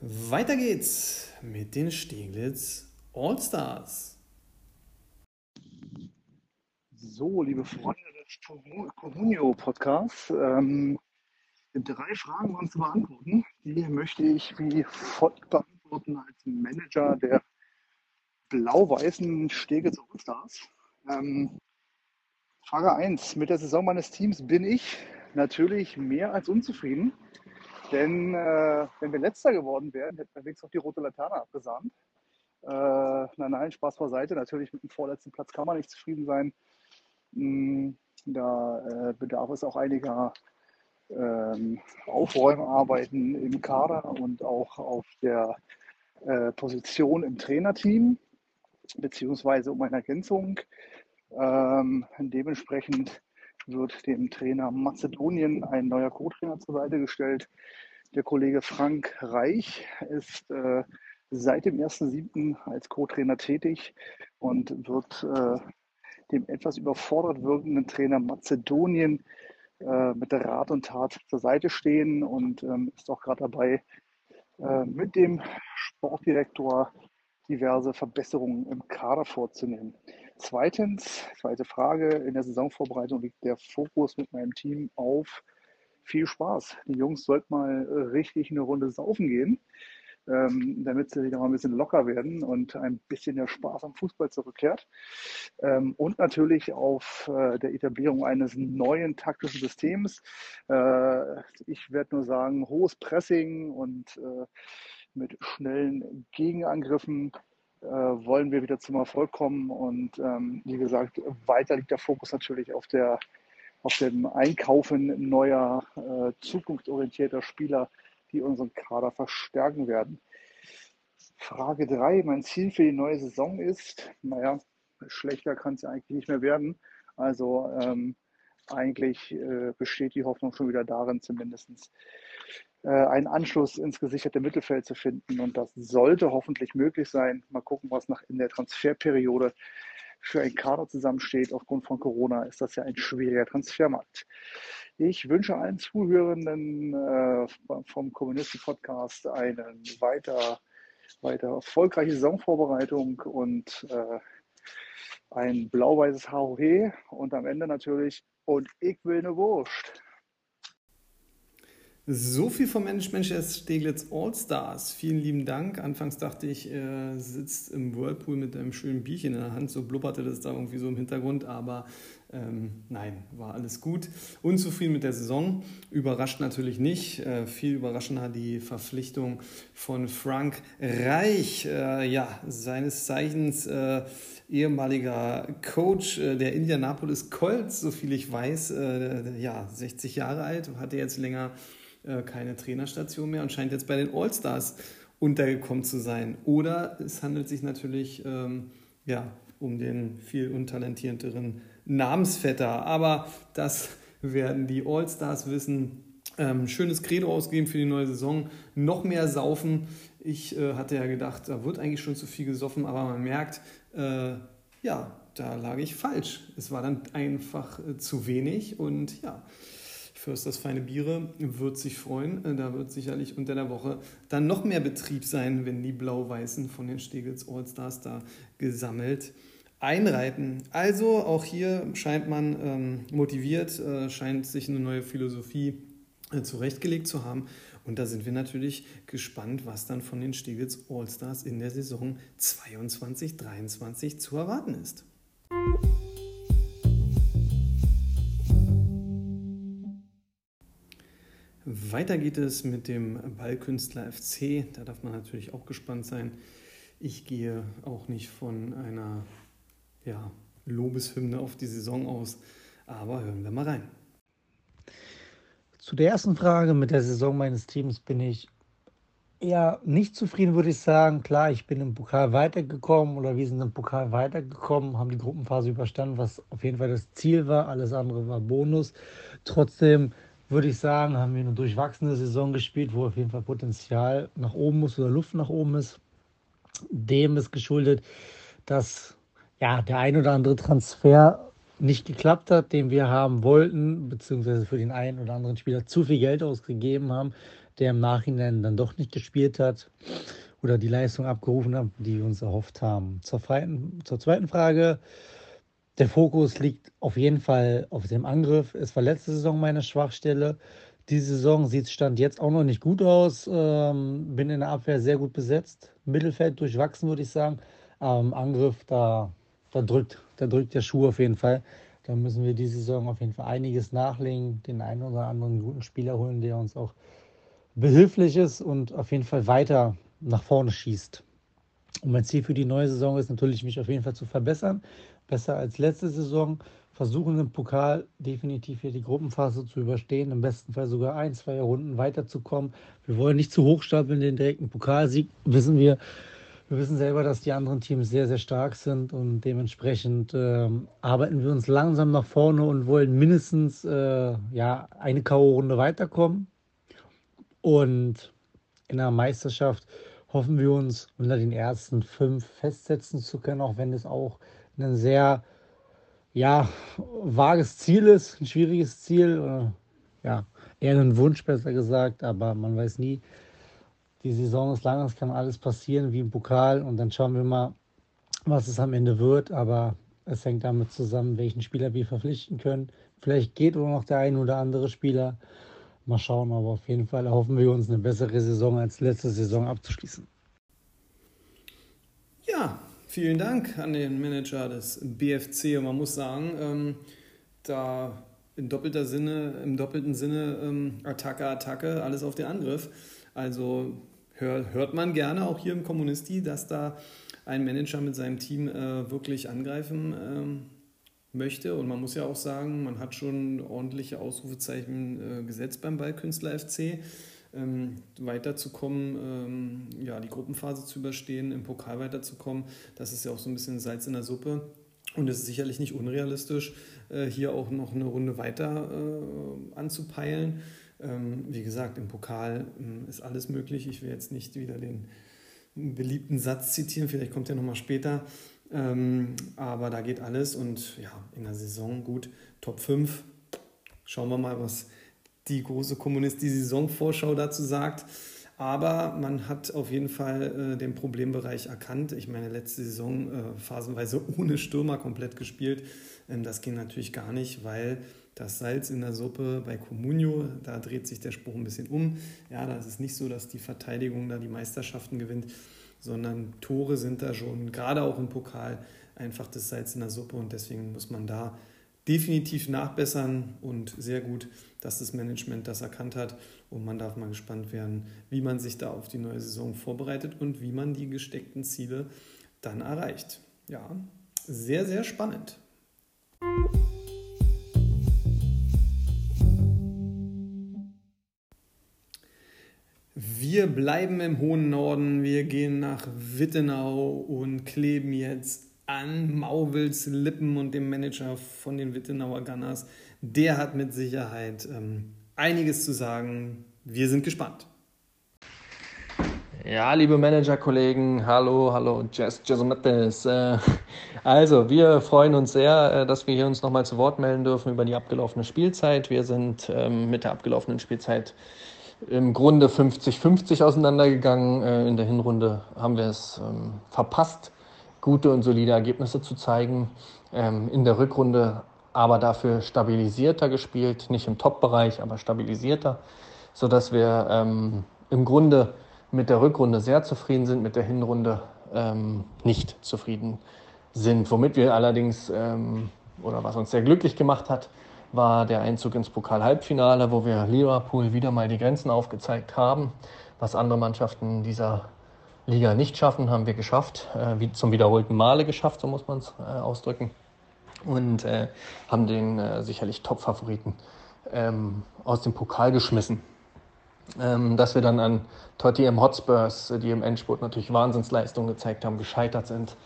Weiter geht's mit den Steglitz All-Stars. So, liebe Freunde des Comunio Podcasts, ähm, drei Fragen waren zu beantworten. Die möchte ich wie folgt beantworten als Manager der blau-weißen Stege All-Stars. Ähm, Frage 1. Mit der Saison meines Teams bin ich natürlich mehr als unzufrieden. Denn äh, wenn wir letzter geworden wären, hätten wir wenigstens noch die rote Laterne abgesahnt. Äh, nein, nein, Spaß beiseite. Natürlich mit dem vorletzten Platz kann man nicht zufrieden sein. Hm, da äh, bedarf es auch einiger ähm, Aufräumarbeiten im Kader und auch auf der äh, Position im Trainerteam, beziehungsweise um eine Ergänzung. Ähm, dementsprechend wird dem Trainer Mazedonien ein neuer Co-Trainer zur Seite gestellt. Der Kollege Frank Reich ist äh, seit dem 1.7. als Co-Trainer tätig und wird äh, dem etwas überfordert wirkenden Trainer Mazedonien äh, mit der Rat und Tat zur Seite stehen und ähm, ist auch gerade dabei, äh, mit dem Sportdirektor diverse Verbesserungen im Kader vorzunehmen. Zweitens, zweite Frage, in der Saisonvorbereitung liegt der Fokus mit meinem Team auf viel Spaß. Die Jungs sollten mal richtig eine Runde saufen gehen ähm, damit sie wieder mal ein bisschen locker werden und ein bisschen der Spaß am Fußball zurückkehrt. Ähm, und natürlich auf äh, der Etablierung eines neuen taktischen Systems. Äh, ich werde nur sagen, hohes Pressing und äh, mit schnellen Gegenangriffen äh, wollen wir wieder zum Erfolg kommen. Und ähm, wie gesagt, weiter liegt der Fokus natürlich auf der auf dem Einkaufen neuer, äh, zukunftsorientierter Spieler, die unseren Kader verstärken werden. Frage 3, mein Ziel für die neue Saison ist, naja, schlechter kann es ja eigentlich nicht mehr werden. Also ähm, eigentlich äh, besteht die Hoffnung schon wieder darin, zumindest äh, einen Anschluss ins gesicherte Mittelfeld zu finden. Und das sollte hoffentlich möglich sein. Mal gucken, was nach in der Transferperiode für ein Kader zusammensteht. Aufgrund von Corona ist das ja ein schwieriger Transfermarkt. Ich wünsche allen Zuhörenden äh, vom Kommunisten-Podcast einen weiter, weiter erfolgreiche Saisonvorbereitung und äh, ein blau-weißes HOH und am Ende natürlich und ich will eine Wurst. So viel vom Management des Steglitz All-Stars. Vielen lieben Dank. Anfangs dachte ich, er sitzt im Whirlpool mit einem schönen Bierchen in der Hand. So blubberte das da irgendwie so im Hintergrund. Aber ähm, nein, war alles gut. Unzufrieden mit der Saison. Überrascht natürlich nicht. Äh, viel überraschender die Verpflichtung von Frank Reich. Äh, ja, seines Zeichens äh, ehemaliger Coach äh, der Indianapolis Colts, so viel ich weiß. Äh, ja, 60 Jahre alt, hatte jetzt länger äh, keine Trainerstation mehr und scheint jetzt bei den All-Stars untergekommen zu sein. Oder es handelt sich natürlich ähm, ja, um den viel untalentierteren Namensvetter. Aber das werden die All-Stars wissen. Ähm, schönes Credo ausgeben für die neue Saison. Noch mehr saufen. Ich äh, hatte ja gedacht, da wird eigentlich schon zu viel gesoffen, aber man merkt, äh, ja, da lag ich falsch. Es war dann einfach äh, zu wenig und ja, Försters Feine Biere wird sich freuen. Äh, da wird sicherlich unter der Woche dann noch mehr Betrieb sein, wenn die Blau-Weißen von den Steglitz Allstars da gesammelt einreiten. Also auch hier scheint man ähm, motiviert, äh, scheint sich eine neue Philosophie äh, zurechtgelegt zu haben. Und da sind wir natürlich gespannt, was dann von den Steglitz Allstars in der Saison 22-23 zu erwarten ist. Weiter geht es mit dem Ballkünstler FC. Da darf man natürlich auch gespannt sein. Ich gehe auch nicht von einer ja, Lobeshymne auf die Saison aus, aber hören wir mal rein. Zu der ersten Frage mit der Saison meines Teams bin ich eher nicht zufrieden, würde ich sagen. Klar, ich bin im Pokal weitergekommen oder wir sind im Pokal weitergekommen, haben die Gruppenphase überstanden, was auf jeden Fall das Ziel war. Alles andere war Bonus. Trotzdem würde ich sagen, haben wir eine durchwachsene Saison gespielt, wo auf jeden Fall Potenzial nach oben muss oder Luft nach oben ist. Dem ist geschuldet, dass ja, der ein oder andere Transfer nicht geklappt hat, den wir haben wollten, beziehungsweise für den einen oder anderen Spieler zu viel Geld ausgegeben haben, der im Nachhinein dann doch nicht gespielt hat oder die Leistung abgerufen hat, die wir uns erhofft haben. Zur, zweiten, zur zweiten Frage der Fokus liegt auf jeden Fall auf dem Angriff. Es war letzte Saison meine Schwachstelle. Diese Saison sieht es Stand jetzt auch noch nicht gut aus. Ähm, bin in der Abwehr sehr gut besetzt. Mittelfeld durchwachsen, würde ich sagen. Aber im Angriff, da, da, drückt, da drückt der Schuh auf jeden Fall. Da müssen wir diese Saison auf jeden Fall einiges nachlegen, den einen oder anderen guten Spieler holen, der uns auch behilflich ist und auf jeden Fall weiter nach vorne schießt. Und mein Ziel für die neue Saison ist natürlich, mich auf jeden Fall zu verbessern besser als letzte Saison. Versuchen im Pokal definitiv hier die Gruppenphase zu überstehen, im besten Fall sogar ein, zwei Runden weiterzukommen. Wir wollen nicht zu hoch stapeln, den direkten Pokalsieg wissen wir. Wir wissen selber, dass die anderen Teams sehr, sehr stark sind und dementsprechend äh, arbeiten wir uns langsam nach vorne und wollen mindestens äh, ja, eine K.O.-Runde weiterkommen. Und in der Meisterschaft hoffen wir uns unter den ersten fünf festsetzen zu können, auch wenn es auch ein sehr ja, vages Ziel ist, ein schwieriges Ziel. Ja, eher ein Wunsch, besser gesagt, aber man weiß nie. die Saison ist lang, es kann alles passieren wie im Pokal und dann schauen wir mal, was es am Ende wird. Aber es hängt damit zusammen, welchen Spieler wir verpflichten können. Vielleicht geht auch noch der ein oder andere Spieler. Mal schauen, aber auf jeden Fall erhoffen wir uns eine bessere Saison als letzte Saison abzuschließen. Ja, vielen Dank an den Manager des BFC. Und man muss sagen, ähm, da in doppelter Sinne, im doppelten Sinne ähm, Attacke, Attacke, alles auf den Angriff. Also hör, hört man gerne auch hier im Kommunisti, dass da ein Manager mit seinem Team äh, wirklich angreifen ähm, möchte. Und man muss ja auch sagen, man hat schon ordentliche Ausrufezeichen äh, gesetzt beim Ballkünstler FC. Ähm, weiterzukommen, ähm, ja, die Gruppenphase zu überstehen, im Pokal weiterzukommen, das ist ja auch so ein bisschen Salz in der Suppe. Und es ist sicherlich nicht unrealistisch, äh, hier auch noch eine Runde weiter äh, anzupeilen. Ähm, wie gesagt, im Pokal ähm, ist alles möglich. Ich will jetzt nicht wieder den beliebten Satz zitieren, vielleicht kommt er nochmal später. Ähm, aber da geht alles und ja, in der Saison gut, Top 5. Schauen wir mal, was die große Kommunist, die Saisonvorschau dazu sagt. Aber man hat auf jeden Fall äh, den Problembereich erkannt. Ich meine, letzte Saison äh, phasenweise ohne Stürmer komplett gespielt. Ähm, das ging natürlich gar nicht, weil das Salz in der Suppe bei Comunio, da dreht sich der Spruch ein bisschen um. Ja, da ist es nicht so, dass die Verteidigung da die Meisterschaften gewinnt, sondern Tore sind da schon, gerade auch im Pokal, einfach das Salz in der Suppe und deswegen muss man da definitiv nachbessern und sehr gut, dass das Management das erkannt hat und man darf mal gespannt werden, wie man sich da auf die neue Saison vorbereitet und wie man die gesteckten Ziele dann erreicht. Ja, sehr, sehr spannend. Wir bleiben im hohen Norden, wir gehen nach Wittenau und kleben jetzt an Mauwils Lippen und dem Manager von den Wittenauer Gunners. Der hat mit Sicherheit ähm, einiges zu sagen. Wir sind gespannt. Ja, liebe Manager-Kollegen, hallo, hallo, Jess, Jess Mattes. Äh, also, wir freuen uns sehr, äh, dass wir hier uns nochmal zu Wort melden dürfen über die abgelaufene Spielzeit. Wir sind ähm, mit der abgelaufenen Spielzeit im Grunde 50-50 auseinandergegangen. Äh, in der Hinrunde haben wir es ähm, verpasst, gute und solide Ergebnisse zu zeigen. Ähm, in der Rückrunde aber dafür stabilisierter gespielt, nicht im Top-Bereich, aber stabilisierter, sodass wir ähm, im Grunde mit der Rückrunde sehr zufrieden sind, mit der Hinrunde ähm, nicht zufrieden sind. Womit wir allerdings, ähm, oder was uns sehr glücklich gemacht hat, war der Einzug ins Pokal-Halbfinale, wo wir Liverpool wieder mal die Grenzen aufgezeigt haben. Was andere Mannschaften dieser Liga nicht schaffen, haben wir geschafft, äh, wie zum wiederholten Male geschafft, so muss man es äh, ausdrücken. Und äh, haben den äh, sicherlich Top-Favoriten ähm, aus dem Pokal geschmissen. Ähm, dass wir dann an Tottenham Hotspurs, die im Endspurt natürlich Wahnsinnsleistungen gezeigt haben, gescheitert sind.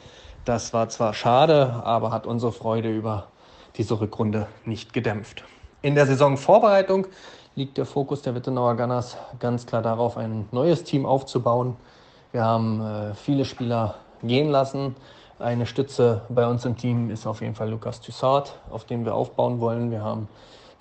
Das war zwar schade, aber hat unsere Freude über diese Rückrunde nicht gedämpft. In der Saisonvorbereitung liegt der Fokus der Wittenauer Gunners ganz klar darauf, ein neues Team aufzubauen, wir haben äh, viele Spieler gehen lassen. Eine Stütze bei uns im Team ist auf jeden Fall Lukas Tussard, auf dem wir aufbauen wollen. Wir haben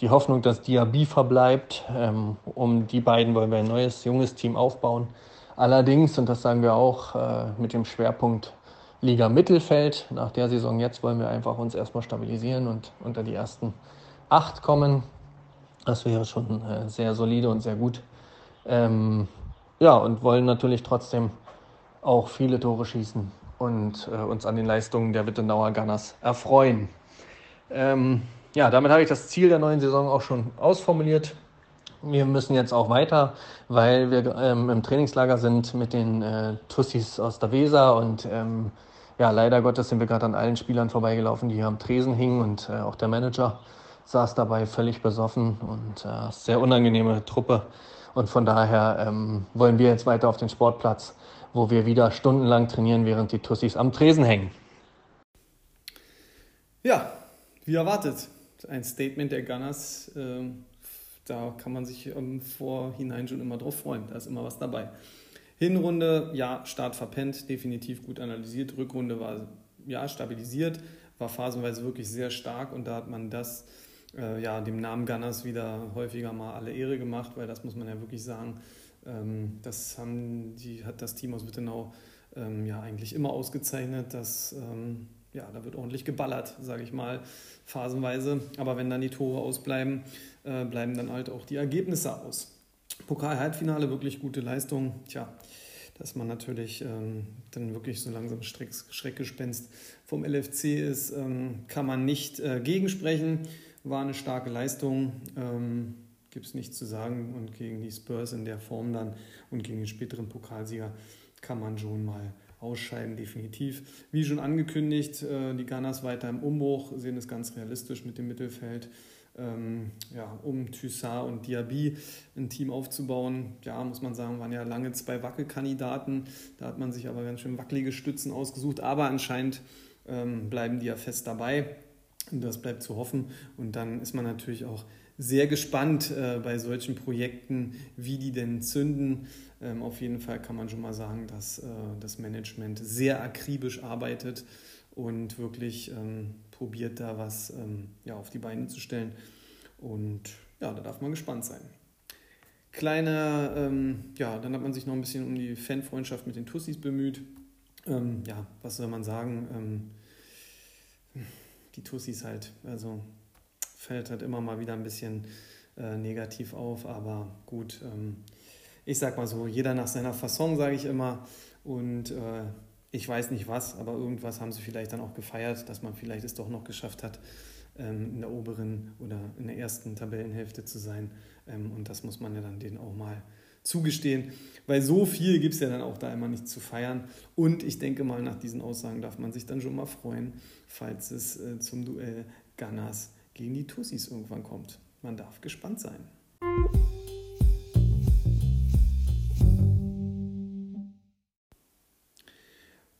die Hoffnung, dass Diaby verbleibt. Ähm, um die beiden wollen wir ein neues, junges Team aufbauen. Allerdings, und das sagen wir auch, äh, mit dem Schwerpunkt Liga Mittelfeld. Nach der Saison jetzt wollen wir einfach uns erstmal stabilisieren und unter die ersten acht kommen. Das wäre schon äh, sehr solide und sehr gut. Ähm, ja, und wollen natürlich trotzdem auch viele Tore schießen und äh, uns an den Leistungen der Wittenauer Gunners erfreuen. Ähm, ja, damit habe ich das Ziel der neuen Saison auch schon ausformuliert. Wir müssen jetzt auch weiter, weil wir ähm, im Trainingslager sind mit den äh, Tussis aus der Weser und ähm, ja, leider Gottes sind wir gerade an allen Spielern vorbeigelaufen, die hier am Tresen hingen und äh, auch der Manager saß dabei völlig besoffen und äh, sehr unangenehme Truppe. Und von daher ähm, wollen wir jetzt weiter auf den Sportplatz, wo wir wieder stundenlang trainieren, während die Tussis am Tresen hängen. Ja, wie erwartet. Ein Statement der Gunners. Äh, da kann man sich im Vorhinein schon immer drauf freuen. Da ist immer was dabei. Hinrunde, ja, Start verpennt, definitiv gut analysiert. Rückrunde war ja stabilisiert, war phasenweise wirklich sehr stark und da hat man das äh, ja, dem Namen Gunners wieder häufiger mal alle Ehre gemacht, weil das muss man ja wirklich sagen, Ähm, das haben die, hat das Team aus Wittenau ähm, ja eigentlich immer ausgezeichnet, dass ähm, ja, da wird ordentlich geballert, sage ich mal, phasenweise. Aber wenn dann die Tore ausbleiben, äh, bleiben dann halt auch die Ergebnisse aus. Pokal-Halbfinale, wirklich gute Leistung. Tja, dass man natürlich ähm, dann wirklich so langsam Schreck, Schreckgespenst vom LFC ist, ähm, kann man nicht äh, gegensprechen. War eine starke Leistung, ähm, gibt es nichts zu sagen. Und gegen die Spurs in der Form dann und gegen den späteren Pokalsieger kann man schon mal ausscheiden, definitiv. Wie schon angekündigt, äh, die Gunners weiter im Umbruch, sehen es ganz realistisch mit dem Mittelfeld. Ähm, ja, um Thyssard und Diaby ein Team aufzubauen. Ja, muss man sagen, waren ja lange zwei Wackelkandidaten. Da hat man sich aber ganz schön wackelige Stützen ausgesucht. Aber anscheinend ähm, bleiben die ja fest dabei. Und das bleibt zu hoffen. Und dann ist man natürlich auch sehr gespannt äh, bei solchen Projekten, wie die denn zünden. Ähm, auf jeden Fall kann man schon mal sagen, dass äh, das Management sehr akribisch arbeitet und wirklich ähm, probiert, da was ähm, ja, auf die Beine zu stellen. Und ja, da darf man gespannt sein. Kleiner, ähm, ja, dann hat man sich noch ein bisschen um die Fanfreundschaft mit den Tussis bemüht. Ähm, ja, was soll man sagen? Ähm, die Tussis halt, also fällt halt immer mal wieder ein bisschen äh, negativ auf, aber gut, ähm, ich sag mal so, jeder nach seiner Fasson, sage ich immer. Und äh, ich weiß nicht was, aber irgendwas haben sie vielleicht dann auch gefeiert, dass man vielleicht es doch noch geschafft hat, ähm, in der oberen oder in der ersten Tabellenhälfte zu sein. Ähm, und das muss man ja dann denen auch mal zugestehen, weil so viel gibt es ja dann auch da immer nicht zu feiern. Und ich denke mal, nach diesen Aussagen darf man sich dann schon mal freuen, falls es äh, zum Duell Gunners gegen die Tussis irgendwann kommt. Man darf gespannt sein.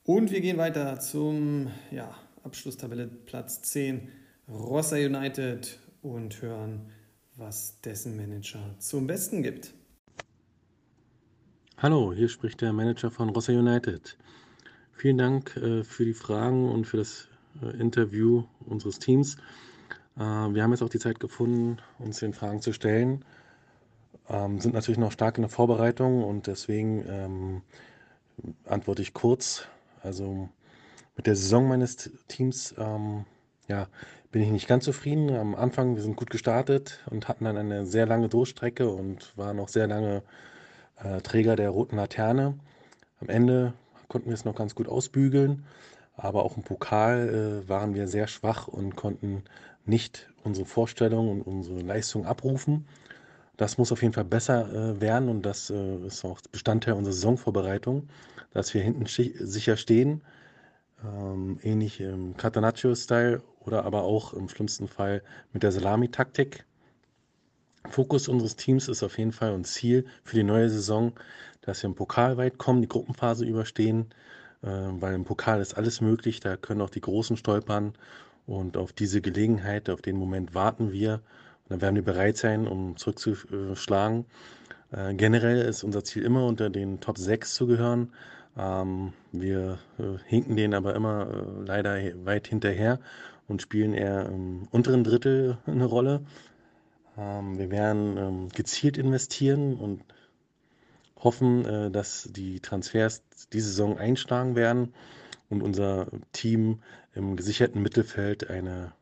Und wir gehen weiter zum ja, Abschlusstabelle Platz 10, Rossa United und hören, was dessen Manager zum Besten gibt. Hallo, hier spricht der Manager von Rossa United. Vielen Dank äh, für die Fragen und für das äh, Interview unseres Teams. Äh, wir haben jetzt auch die Zeit gefunden, uns den Fragen zu stellen. Ähm, sind natürlich noch stark in der Vorbereitung und deswegen ähm, antworte ich kurz also mit der Saison meines Teams ähm, ja, bin ich nicht ganz zufrieden. Am Anfang, wir sind gut gestartet und hatten dann eine sehr lange Durchstrecke und waren noch sehr lange äh, Träger der roten Laterne. Am Ende konnten wir es noch ganz gut ausbügeln, aber auch im Pokal äh, waren wir sehr schwach und konnten nicht unsere Vorstellungen und unsere Leistung abrufen. Das muss auf jeden Fall besser äh, werden und das äh, ist auch Bestandteil unserer Saisonvorbereitung, dass wir hinten sicher stehen, ähm, ähnlich im Catanaccio-Style oder aber auch im schlimmsten Fall mit der Salami-Taktik. Fokus unseres Teams ist auf jeden Fall und Ziel für die neue Saison, dass wir im Pokal weit kommen, die Gruppenphase überstehen, äh, weil im Pokal ist alles möglich, da können auch die Großen stolpern und auf diese Gelegenheit, auf den Moment warten wir dann werden wir bereit sein, um zurückzuschlagen. Äh, generell ist unser Ziel immer unter den Top 6 zu gehören. Ähm, wir äh, hinken denen aber immer äh, leider weit hinterher und spielen eher im unteren Drittel eine Rolle. Ähm, wir werden ähm, gezielt investieren und hoffen, äh, dass die Transfers diese Saison einschlagen werden und unser Team im gesicherten Mittelfeld eine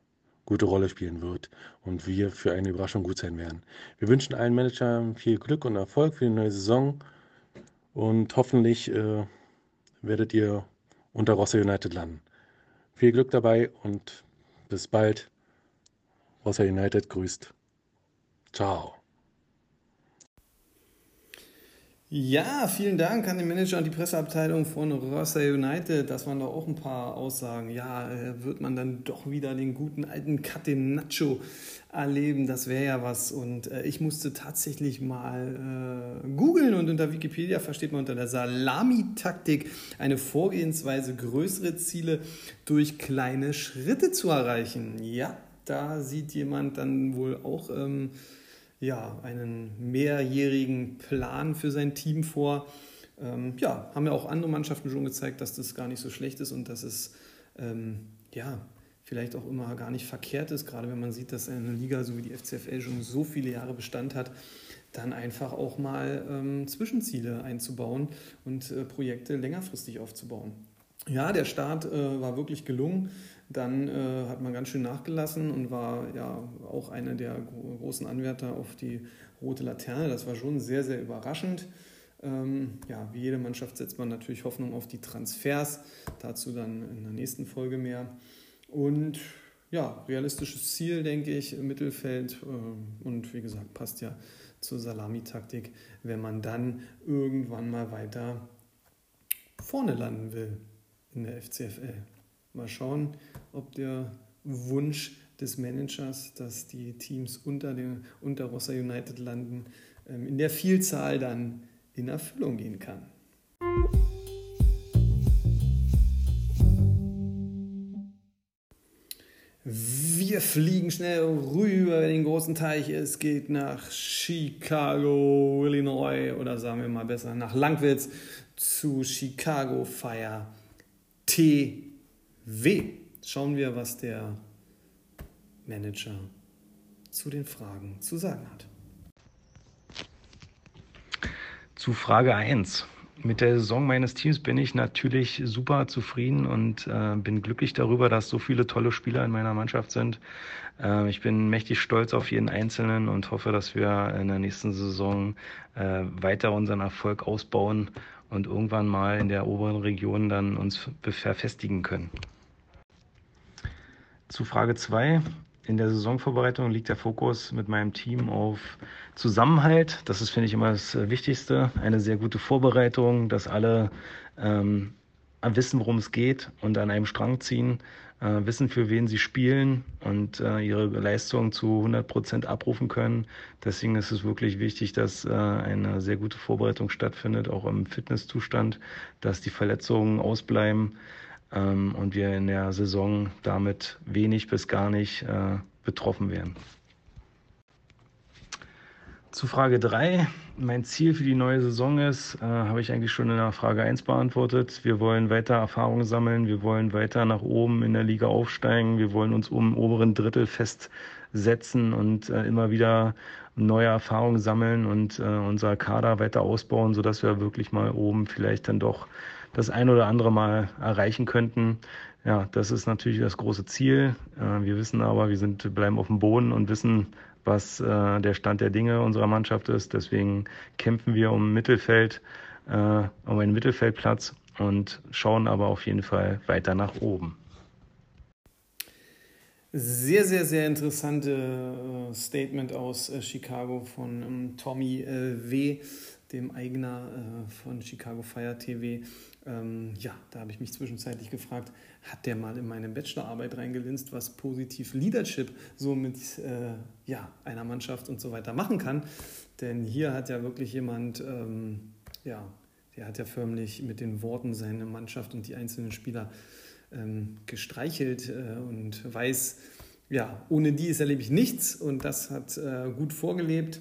gute Rolle spielen wird und wir für eine Überraschung gut sein werden. Wir wünschen allen Managern viel Glück und Erfolg für die neue Saison und hoffentlich äh, werdet ihr unter Rossa United landen. Viel Glück dabei und bis bald. Rossa United grüßt. Ciao. Ja, vielen Dank an den Manager und die Presseabteilung von Rossa United. Das waren doch auch ein paar Aussagen. Ja, äh, wird man dann doch wieder den guten alten Catenaccio erleben? Das wäre ja was. Und äh, ich musste tatsächlich mal äh, googeln und unter Wikipedia versteht man unter der Salami-Taktik eine Vorgehensweise, größere Ziele durch kleine Schritte zu erreichen. Ja, da sieht jemand dann wohl auch. Ähm, ja, einen mehrjährigen Plan für sein Team vor. Ähm, ja, haben ja auch andere Mannschaften schon gezeigt, dass das gar nicht so schlecht ist und dass es ähm, ja, vielleicht auch immer gar nicht verkehrt ist, gerade wenn man sieht, dass eine Liga so wie die FCFL schon so viele Jahre Bestand hat, dann einfach auch mal ähm, Zwischenziele einzubauen und äh, Projekte längerfristig aufzubauen. Ja, der Start äh, war wirklich gelungen. Dann äh, hat man ganz schön nachgelassen und war ja auch einer der großen Anwärter auf die rote Laterne. Das war schon sehr, sehr überraschend. Ähm, ja, wie jede Mannschaft setzt man natürlich Hoffnung auf die Transfers. Dazu dann in der nächsten Folge mehr. Und ja, realistisches Ziel, denke ich, im Mittelfeld. Äh, und wie gesagt, passt ja zur Salamitaktik, wenn man dann irgendwann mal weiter vorne landen will in der FCFL. Mal schauen, ob der Wunsch des Managers, dass die Teams unter, den, unter Rossa United landen, ähm, in der Vielzahl dann in Erfüllung gehen kann. Wir fliegen schnell rüber den großen Teich. Es geht nach Chicago, Illinois oder sagen wir mal besser nach Langwitz zu Chicago Fire TW. Schauen wir, was der Manager zu den Fragen zu sagen hat. Zu Frage 1. Mit der Saison meines Teams bin ich natürlich super zufrieden und äh, bin glücklich darüber, dass so viele tolle Spieler in meiner Mannschaft sind. Äh, ich bin mächtig stolz auf jeden Einzelnen und hoffe, dass wir in der nächsten Saison äh, weiter unseren Erfolg ausbauen und irgendwann mal in der oberen Region dann uns verfestigen können. Zu Frage 2. In der Saisonvorbereitung liegt der Fokus mit meinem Team auf Zusammenhalt. Das ist, finde ich, immer das Wichtigste. Eine sehr gute Vorbereitung, dass alle ähm, wissen, worum es geht und an einem Strang ziehen, äh, wissen, für wen sie spielen und äh, ihre Leistung zu 100 Prozent abrufen können. Deswegen ist es wirklich wichtig, dass äh, eine sehr gute Vorbereitung stattfindet, auch im Fitnesszustand, dass die Verletzungen ausbleiben ähm, und wir in der Saison damit wenig bis gar nicht äh, betroffen werden. Zu Frage 3. Mein Ziel für die neue Saison ist, äh, habe ich eigentlich schon in der Frage 1 beantwortet. Wir wollen weiter Erfahrung sammeln, wir wollen weiter nach oben in der Liga aufsteigen, wir wollen uns um oberen Drittel festsetzen und äh, immer wieder neue Erfahrungen sammeln und äh, unser Kader weiter ausbauen, sodass wir wirklich mal oben vielleicht dann doch das ein oder andere Mal erreichen könnten. Ja, das ist natürlich das große Ziel. Äh, wir wissen aber, wir sind, bleiben auf dem Boden und wissen, was äh, der Stand der Dinge unserer Mannschaft ist. Deswegen kämpfen wir um Mittelfeld, äh, um einen Mittelfeldplatz und schauen aber auf jeden Fall weiter nach oben. Sehr, sehr, sehr interessante Statement aus Chicago von ähm, Tommy W., dem Eigner von Chicago Fire TV. Ähm, ja, da habe ich mich zwischenzeitlich gefragt, hat der mal in meine Bachelorarbeit reingelinst, was positiv Leadership so mit äh, ja, einer Mannschaft und so weiter machen kann. Denn hier hat ja wirklich jemand, ähm, ja, der hat ja förmlich mit den Worten seine Mannschaft und die einzelnen Spieler ähm, gestreichelt äh, und weiß, ja, ohne die ist erlebe ich nichts und das hat äh, gut vorgelebt.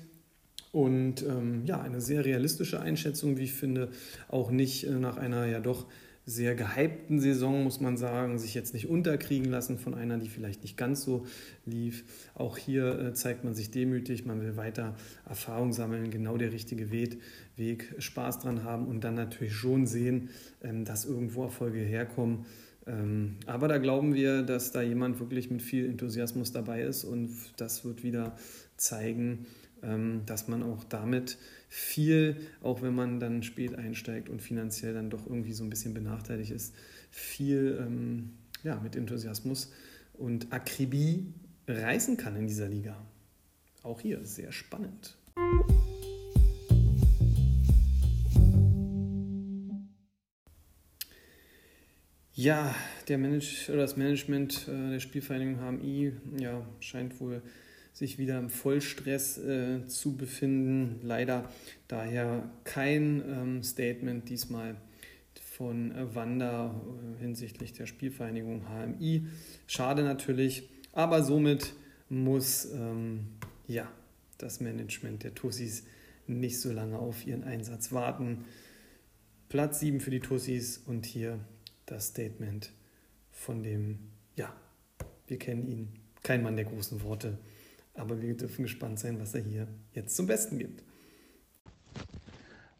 Und ähm, ja, eine sehr realistische Einschätzung, wie ich finde, auch nicht äh, nach einer ja doch sehr gehypten Saison, muss man sagen, sich jetzt nicht unterkriegen lassen von einer, die vielleicht nicht ganz so lief. Auch hier äh, zeigt man sich demütig, man will weiter Erfahrung sammeln, genau der richtige Weg, Weg Spaß dran haben und dann natürlich schon sehen, ähm, dass irgendwo Erfolge herkommen. Ähm, aber da glauben wir, dass da jemand wirklich mit viel Enthusiasmus dabei ist und das wird wieder zeigen, dass man auch damit viel, auch wenn man dann spät einsteigt und finanziell dann doch irgendwie so ein bisschen benachteiligt ist, viel ähm, ja, mit Enthusiasmus und Akribie reißen kann in dieser Liga. Auch hier sehr spannend. Ja, der Manage oder das Management äh, der Spielvereinigung HMI ja, scheint wohl sich wieder im Vollstress äh, zu befinden. Leider daher kein ähm, Statement diesmal von äh, Wanda äh, hinsichtlich der Spielvereinigung HMI. Schade natürlich, aber somit muss ähm, ja, das Management der Tussis nicht so lange auf ihren Einsatz warten. Platz 7 für die Tussis und hier das Statement von dem, ja, wir kennen ihn, kein Mann der großen Worte, aber wir dürfen gespannt sein, was er hier jetzt zum Besten gibt.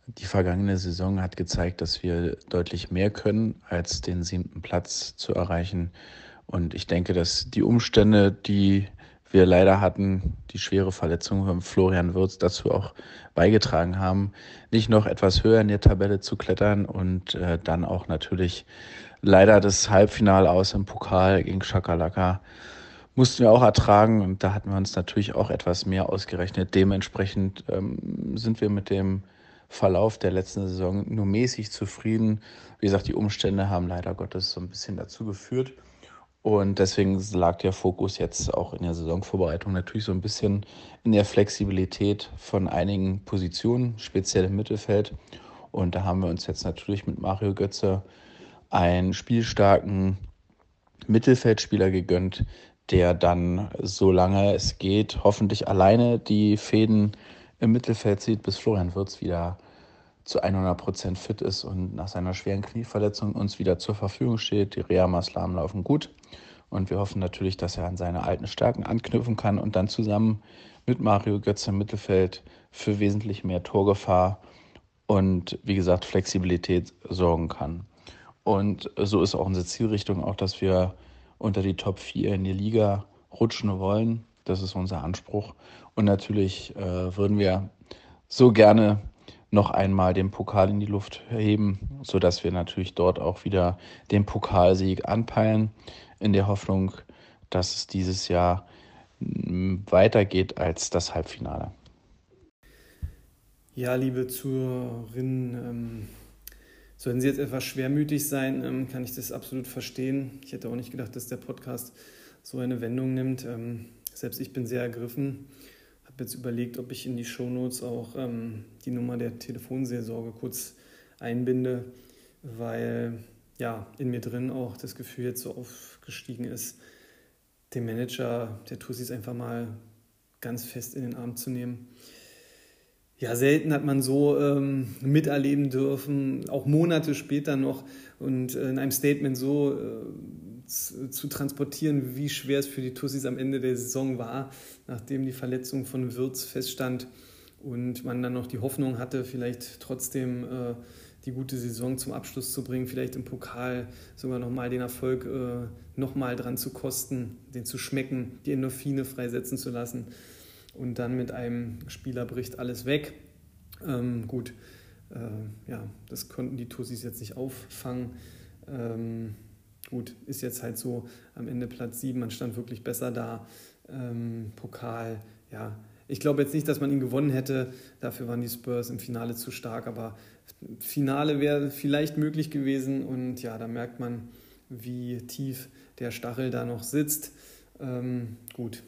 Die vergangene Saison hat gezeigt, dass wir deutlich mehr können, als den siebten Platz zu erreichen. Und ich denke, dass die Umstände, die wir leider hatten, die schwere Verletzung von Florian Würz dazu auch beigetragen haben, nicht noch etwas höher in der Tabelle zu klettern und äh, dann auch natürlich leider das Halbfinale aus im Pokal gegen Schakalaka mussten wir auch ertragen und da hatten wir uns natürlich auch etwas mehr ausgerechnet. Dementsprechend ähm, sind wir mit dem Verlauf der letzten Saison nur mäßig zufrieden. Wie gesagt, die Umstände haben leider Gottes so ein bisschen dazu geführt. Und deswegen lag der Fokus jetzt auch in der Saisonvorbereitung natürlich so ein bisschen in der Flexibilität von einigen Positionen, speziell im Mittelfeld. Und da haben wir uns jetzt natürlich mit Mario Götze einen spielstarken Mittelfeldspieler gegönnt, der dann, solange es geht, hoffentlich alleine die Fäden im Mittelfeld sieht, bis Florian Wirtz wieder zu 100 Prozent fit ist und nach seiner schweren Knieverletzung uns wieder zur Verfügung steht. Die Reha-Maßnahmen laufen gut und wir hoffen natürlich, dass er an seine alten Stärken anknüpfen kann und dann zusammen mit Mario Götze im Mittelfeld für wesentlich mehr Torgefahr und wie gesagt Flexibilität sorgen kann. Und so ist auch unsere Zielrichtung auch, dass wir unter die Top 4 in die Liga rutschen wollen. Das ist unser Anspruch. Und natürlich äh, würden wir so gerne noch einmal den Pokal in die Luft heben, sodass wir natürlich dort auch wieder den Pokalsieg anpeilen, in der Hoffnung, dass es dieses Jahr weitergeht als das Halbfinale. Ja, liebe Zuhörerinnen, ähm, sollten Sie jetzt etwas schwermütig sein, ähm, kann ich das absolut verstehen. Ich hätte auch nicht gedacht, dass der Podcast so eine Wendung nimmt. Ähm, selbst ich bin sehr ergriffen habe jetzt überlegt, ob ich in die Shownotes auch ähm, die Nummer der Telefonseelsorge kurz einbinde, weil ja in mir drin auch das Gefühl jetzt so aufgestiegen ist, den Manager der Tussis einfach mal ganz fest in den Arm zu nehmen. Ja, selten hat man so ähm, miterleben dürfen, auch Monate später noch und äh, in einem Statement so äh, zu, zu, transportieren, wie schwer es für die Tussis am Ende der Saison war, nachdem die Verletzung von Wirtz feststand und man dann noch die Hoffnung hatte, vielleicht trotzdem äh, die gute Saison zum Abschluss zu bringen, vielleicht im Pokal sogar nochmal den Erfolg äh, nochmal dran zu kosten, den zu schmecken, die Endorphine freisetzen zu lassen. Und dann mit einem Spieler bricht alles weg. Ähm, gut, äh, ja, das konnten die Tussis jetzt nicht auffangen. Ähm, gut, ist jetzt halt so am Ende Platz 7, man stand wirklich besser da. Ähm, Pokal, ja, ich glaube jetzt nicht, dass man ihn gewonnen hätte. Dafür waren die Spurs im Finale zu stark, aber Finale wäre vielleicht möglich gewesen und ja, da merkt man, wie tief der Stachel da noch sitzt. Ähm, gut,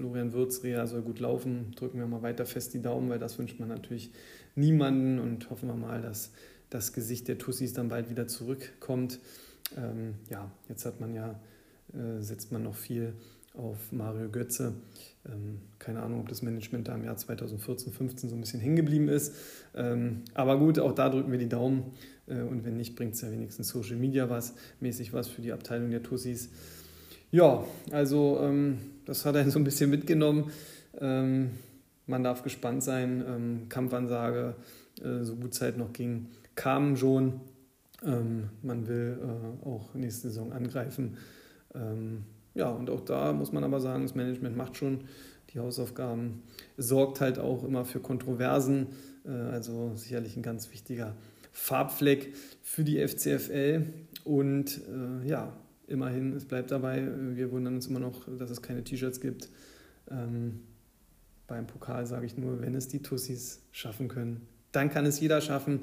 Florian Würz, Rea soll gut laufen. Drücken wir mal weiter fest die Daumen, weil das wünscht man natürlich niemanden und hoffen wir mal, dass das Gesicht der Tussis dann bald wieder zurückkommt ähm, ja, jetzt hat man ja, äh, setzt man noch viel auf Mario Götze. Ähm, keine Ahnung, ob das Management da im Jahr 2014, 15 so ein bisschen hängen geblieben ist. Ähm, aber gut, auch da drücken wir die Daumen. Äh, und wenn nicht, bringt es ja wenigstens Social Media was, mäßig was für die Abteilung der Tussis. Ja, also ähm, das hat er so ein bisschen mitgenommen. Ähm, man darf gespannt sein. Ähm, Kampfansage, äh, so gut Zeit noch ging, kam schon. Ähm, man will äh, auch nächste Saison angreifen. Ähm, ja, und auch da muss man aber sagen, das Management macht schon die Hausaufgaben, sorgt halt auch immer für Kontroversen, äh, also sicherlich ein ganz wichtiger Farbfleck für die FCFL. Und äh, ja, immerhin, es bleibt dabei, wir wundern uns immer noch, dass es keine T-Shirts gibt. Ähm, beim Pokal sage ich nur, wenn es die Tussis schaffen können, dann kann es jeder schaffen.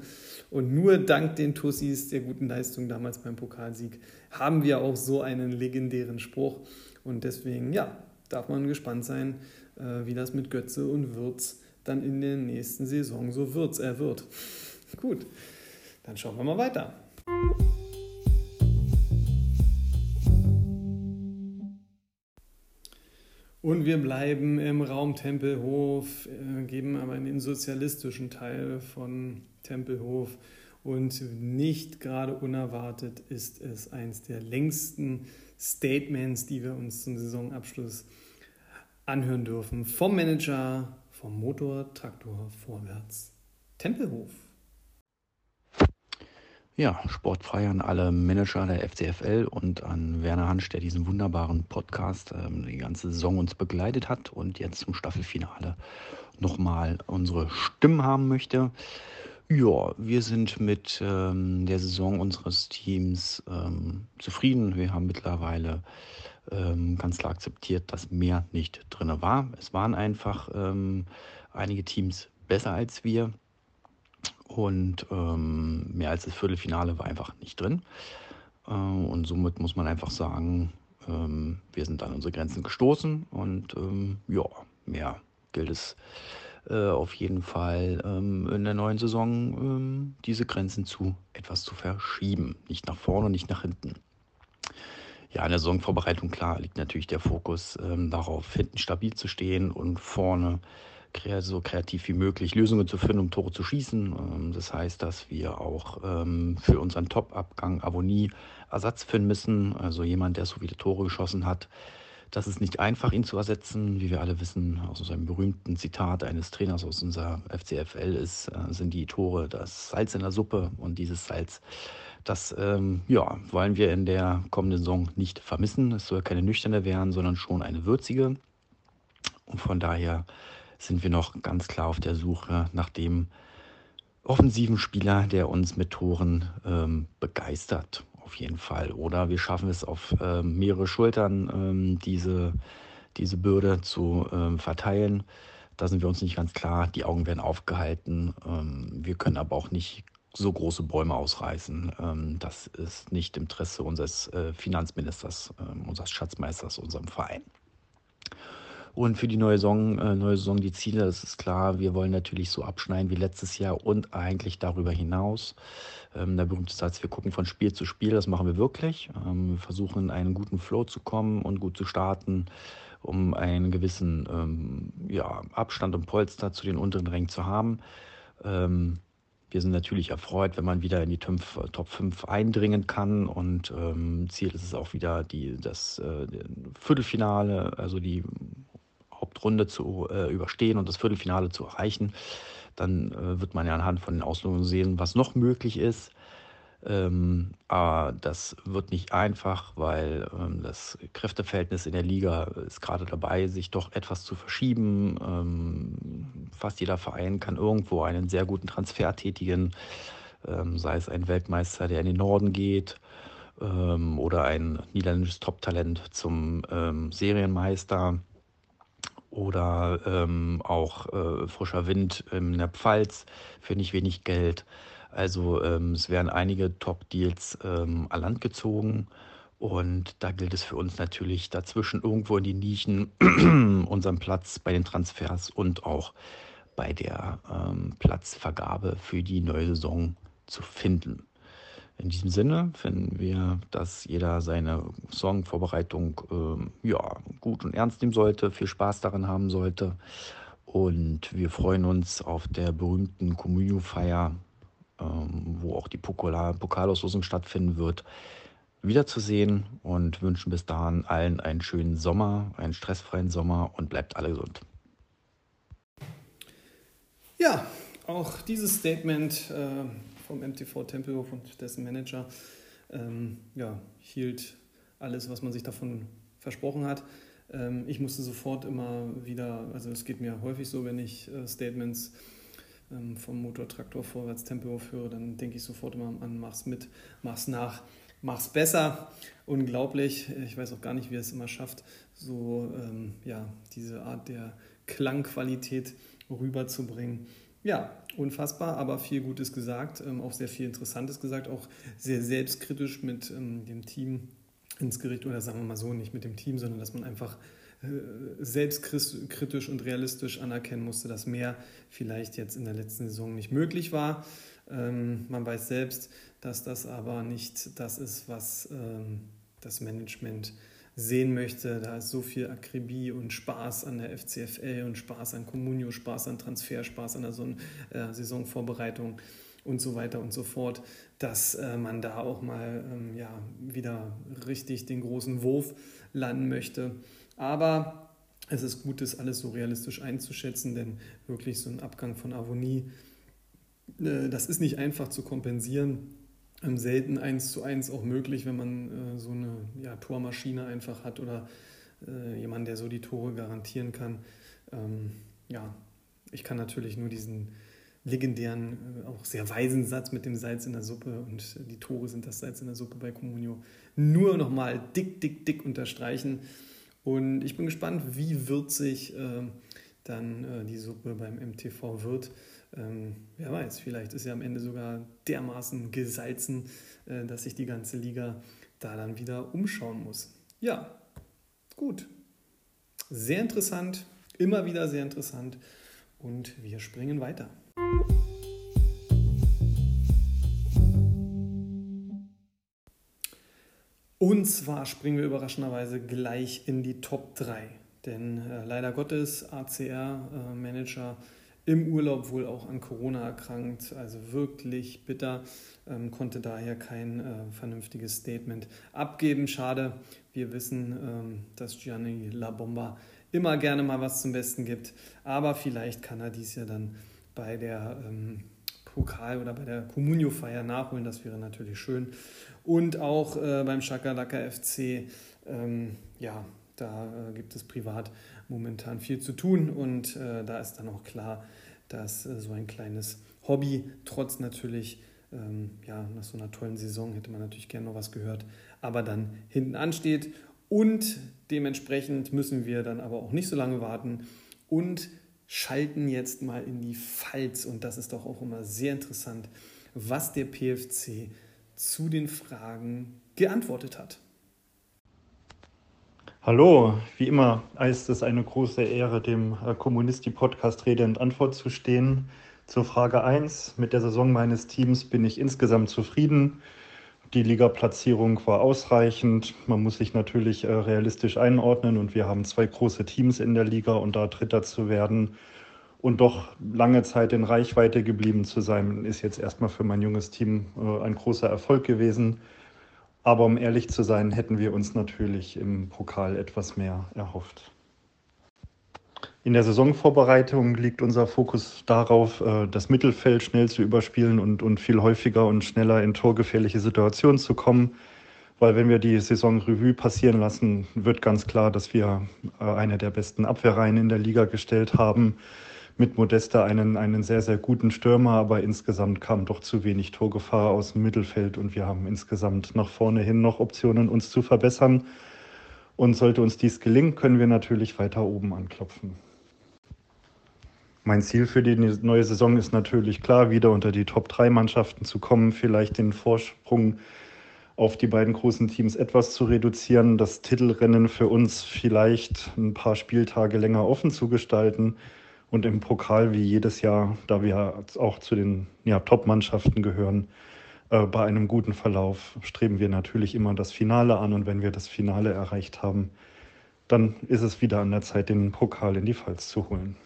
Und nur dank den Tussis, der guten Leistung damals beim Pokalsieg, haben wir auch so einen legendären Spruch. Und deswegen, ja, darf man gespannt sein, äh, wie das mit Götze und Würz dann in der nächsten Saison so wird. Er wird. Gut, dann schauen wir mal weiter. Und wir bleiben im Raum Tempelhof, äh, geben aber in den sozialistischen Teil von Tempelhof. Und nicht gerade unerwartet ist es eines der längsten Statements, die wir uns zum Saisonabschluss anhören dürfen. Vom Manager vom Motor Traktor vorwärts. Tempelhof. Ja, sportfrei an alle Manager der FCFL und an Werner Hansch, der diesen wunderbaren Podcast ähm, die ganze Saison uns begleitet hat und jetzt zum Staffelfinale nochmal unsere Stimmen haben möchte. Ja, wir sind mit ähm, der Saison unseres Teams ähm, zufrieden. Wir haben mittlerweile ähm, ganz klar akzeptiert, dass mehr nicht drin war. Es waren einfach ähm, einige Teams besser als wir. Und ähm, mehr als das Viertelfinale war einfach nicht drin. Äh, und somit muss man einfach sagen, ähm, wir sind an unsere Grenzen gestoßen. Und ähm, ja, mehr gilt es äh, auf jeden Fall ähm, in der neuen Saison ähm, diese Grenzen zu etwas zu verschieben. Nicht nach vorne, nicht nach hinten. Ja, in der Saisonvorbereitung, klar, liegt natürlich der Fokus ähm, darauf, hinten stabil zu stehen und vorne so kreativ wie möglich Lösungen zu finden, um Tore zu schießen. Ähm, das heißt, dass wir auch ähm, für unseren Top-Abgang Avonie Ersatz finden müssen. Also jemand, der so viele Tore geschossen hat. Das ist nicht einfach, ihn zu ersetzen. Wie wir alle wissen, aus einem berühmten Zitat eines Trainers aus unserer FCFL ist, äh, sind die Tore das Salz in der Suppe. Und dieses Salz, das ähm, ja, wollen wir in der kommenden Saison nicht vermissen. Es soll keine nüchterne werden, sondern schon eine würzige. Und von daher sind wir noch ganz klar auf der Suche nach dem offensiven Spieler, der uns mit Toren ähm, begeistert, auf jeden Fall. Oder wir schaffen es auf ähm, mehrere Schultern, ähm, diese, diese Bürde zu ähm, verteilen. Da sind wir uns nicht ganz klar. Die Augen werden aufgehalten. Ähm, wir können aber auch nicht so große Bäume ausreißen. Ähm, das ist nicht im Interesse unseres äh, Finanzministers, unseres Schatzmeisters, unserem Verein. Und für die neue Saison, äh, neue Saison die Ziele, das ist klar, wir wollen natürlich so abschneiden wie letztes Jahr und eigentlich darüber hinaus. Ähm, der berühmte Satz, wir gucken von Spiel zu Spiel, das machen wir wirklich. Ähm, wir versuchen in einen guten Flow zu kommen und gut zu starten, um einen gewissen ähm, ja, Abstand und Polster zu den unteren Rängen zu haben. Ähm, wir sind natürlich erfreut, wenn man wieder in die Top 5 eindringen kann. Und ähm, Ziel ist es auch wieder die, das äh, Viertelfinale, also die Hauptrunde zu äh, überstehen und das Viertelfinale zu erreichen, dann äh, wird man ja anhand von den Auslosungen sehen, was noch möglich ist. Ähm, aber das wird nicht einfach, weil ähm, das Kräfteverhältnis in der Liga ist gerade dabei, sich doch etwas zu verschieben. Ähm, fast jeder Verein kann irgendwo einen sehr guten Transfer tätigen, ähm, sei es ein Weltmeister, der in den Norden geht ähm, oder ein niederländisches Top-Talent zum ähm, Serienmeister oder ähm, auch äh, frischer Wind in der Pfalz für nicht wenig Geld. Also ähm, es werden einige Top-Deals ähm, an Land gezogen und da gilt es für uns natürlich dazwischen irgendwo in die Nischen unseren Platz bei den Transfers und auch bei der ähm, Platzvergabe für die neue Saison zu finden. In diesem Sinne finden wir, dass jeder seine Songvorbereitung äh, ja, gut und ernst nehmen sollte, viel Spaß daran haben sollte. Und wir freuen uns auf der berühmten Communio-Feier, ähm, wo auch die Pokal Pokalauslosung stattfinden wird, wiederzusehen und wünschen bis dahin allen einen schönen Sommer, einen stressfreien Sommer und bleibt alle gesund. Ja, auch dieses Statement äh, vom MTV Tempelhof und dessen Manager ähm, ja, hielt alles, was man sich davon versprochen hat. Ähm, ich musste sofort immer wieder, also es geht mir häufig so, wenn ich äh, Statements ähm, vom Motortraktor vorwärts Tempelhof höre, dann denke ich sofort immer an, mach's mit, mach's nach, mach's besser. Unglaublich. Ich weiß auch gar nicht, wie er es immer schafft, so ähm, ja, diese Art der Klangqualität rüberzubringen. Ja, unfassbar, aber viel Gutes gesagt, ähm, auch sehr viel Interessantes gesagt, auch sehr selbstkritisch mit ähm, dem Team ins Gericht oder sagen wir mal so, nicht mit dem Team, sondern dass man einfach äh, selbstkritisch und realistisch anerkennen musste, dass mehr vielleicht jetzt in der letzten Saison nicht möglich war. Ähm, man weiß selbst, dass das aber nicht das ist, was das Management sehen möchte. Da ist so viel Akribie und Spaß an der FCFL und Spaß an Communio, Spaß an Transfer, Spaß an der Son äh, Saisonvorbereitung und so weiter und so fort, dass äh, man da auch mal ähm, ja, wieder richtig den großen Wurf landen möchte. Aber es ist gut, das alles so realistisch einzuschätzen, denn wirklich so ein Abgang von Avonie Äh, das ist nicht einfach zu kompensieren. Selten eins zu eins auch möglich, wenn man äh, so eine ja, Tormaschine einfach hat oder äh, jemand, der so die Tore garantieren kann. Ähm, ja, ich kann natürlich nur diesen legendären, auch sehr weisen Satz mit dem Salz in der Suppe und die Tore sind das Salz in der Suppe bei Comunio nur nochmal dick, dick, dick unterstreichen. Und ich bin gespannt, wie würzig äh, dann äh, die Suppe beim MTV wird. Ähm, wer weiß, vielleicht ist ja am Ende sogar dermaßen gesalzen, äh, dass sich die ganze Liga da dann wieder umschauen muss. Ja, gut. Sehr interessant, immer wieder sehr interessant. Und wir springen weiter. Und zwar springen wir überraschenderweise gleich in die Top 3. Denn äh, leider Gottes, ACR-Manager äh, im Urlaub wohl auch an Corona erkrankt, also wirklich bitter, ähm, konnte daher kein äh, vernünftiges Statement abgeben. Schade, wir wissen, ähm, dass Gianni La Bomba immer gerne mal was zum Besten gibt, aber vielleicht kann er dies ja dann bei der ähm, Pokal- oder bei der Comunio-Feier nachholen, das wäre natürlich schön. Und auch äh, beim Shakalaka FC, ähm, ja, da äh, gibt es privat momentan viel zu tun und äh, da ist dann auch klar, dass äh, so ein kleines Hobby, trotz natürlich, ähm, ja, nach so einer tollen Saison hätte man natürlich gerne noch was gehört, aber dann hinten ansteht und dementsprechend müssen wir dann aber auch nicht so lange warten und schalten jetzt mal in die Pfalz und das ist doch auch immer sehr interessant, was der PFC zu den Fragen geantwortet hat. Hallo, wie immer ist es eine große Ehre, dem äh, Kommunisti-Podcast Rede und Antwort zu stehen. Zur Frage 1. Mit der Saison meines Teams bin ich insgesamt zufrieden. Die Liga-Platzierung war ausreichend. Man muss sich natürlich äh, realistisch einordnen und wir haben zwei große Teams in der Liga und da Dritter zu werden und doch lange Zeit in Reichweite geblieben zu sein, ist jetzt erstmal für mein junges Team äh, ein großer Erfolg gewesen. Aber um ehrlich zu sein, hätten wir uns natürlich im Pokal etwas mehr erhofft. In der Saisonvorbereitung liegt unser Fokus darauf, äh, das Mittelfeld schnell zu überspielen und, und viel häufiger und schneller in torgefährliche Situationen zu kommen. Weil wenn wir die Saison Revue passieren lassen, wird ganz klar, dass wir äh, eine der besten Abwehrreihen in der Liga gestellt haben. Mit Modesta einen, einen sehr, sehr guten Stürmer, aber insgesamt kam doch zu wenig Torgefahr aus dem Mittelfeld und wir haben insgesamt nach vorne hin noch Optionen, uns zu verbessern. Und sollte uns dies gelingen, können wir natürlich weiter oben anklopfen. Mein Ziel für die neue Saison ist natürlich klar, wieder unter die Top-3-Mannschaften zu kommen, vielleicht den Vorsprung auf die beiden großen Teams etwas zu reduzieren, das Titelrennen für uns vielleicht ein paar Spieltage länger offen zu gestalten und im Pokal wie jedes Jahr, da wir auch zu den ja, Top-Mannschaften gehören, äh, bei einem guten Verlauf streben wir natürlich immer das Finale an und wenn wir das Finale erreicht haben, dann ist es wieder an der Zeit, den Pokal in die Pfalz zu holen.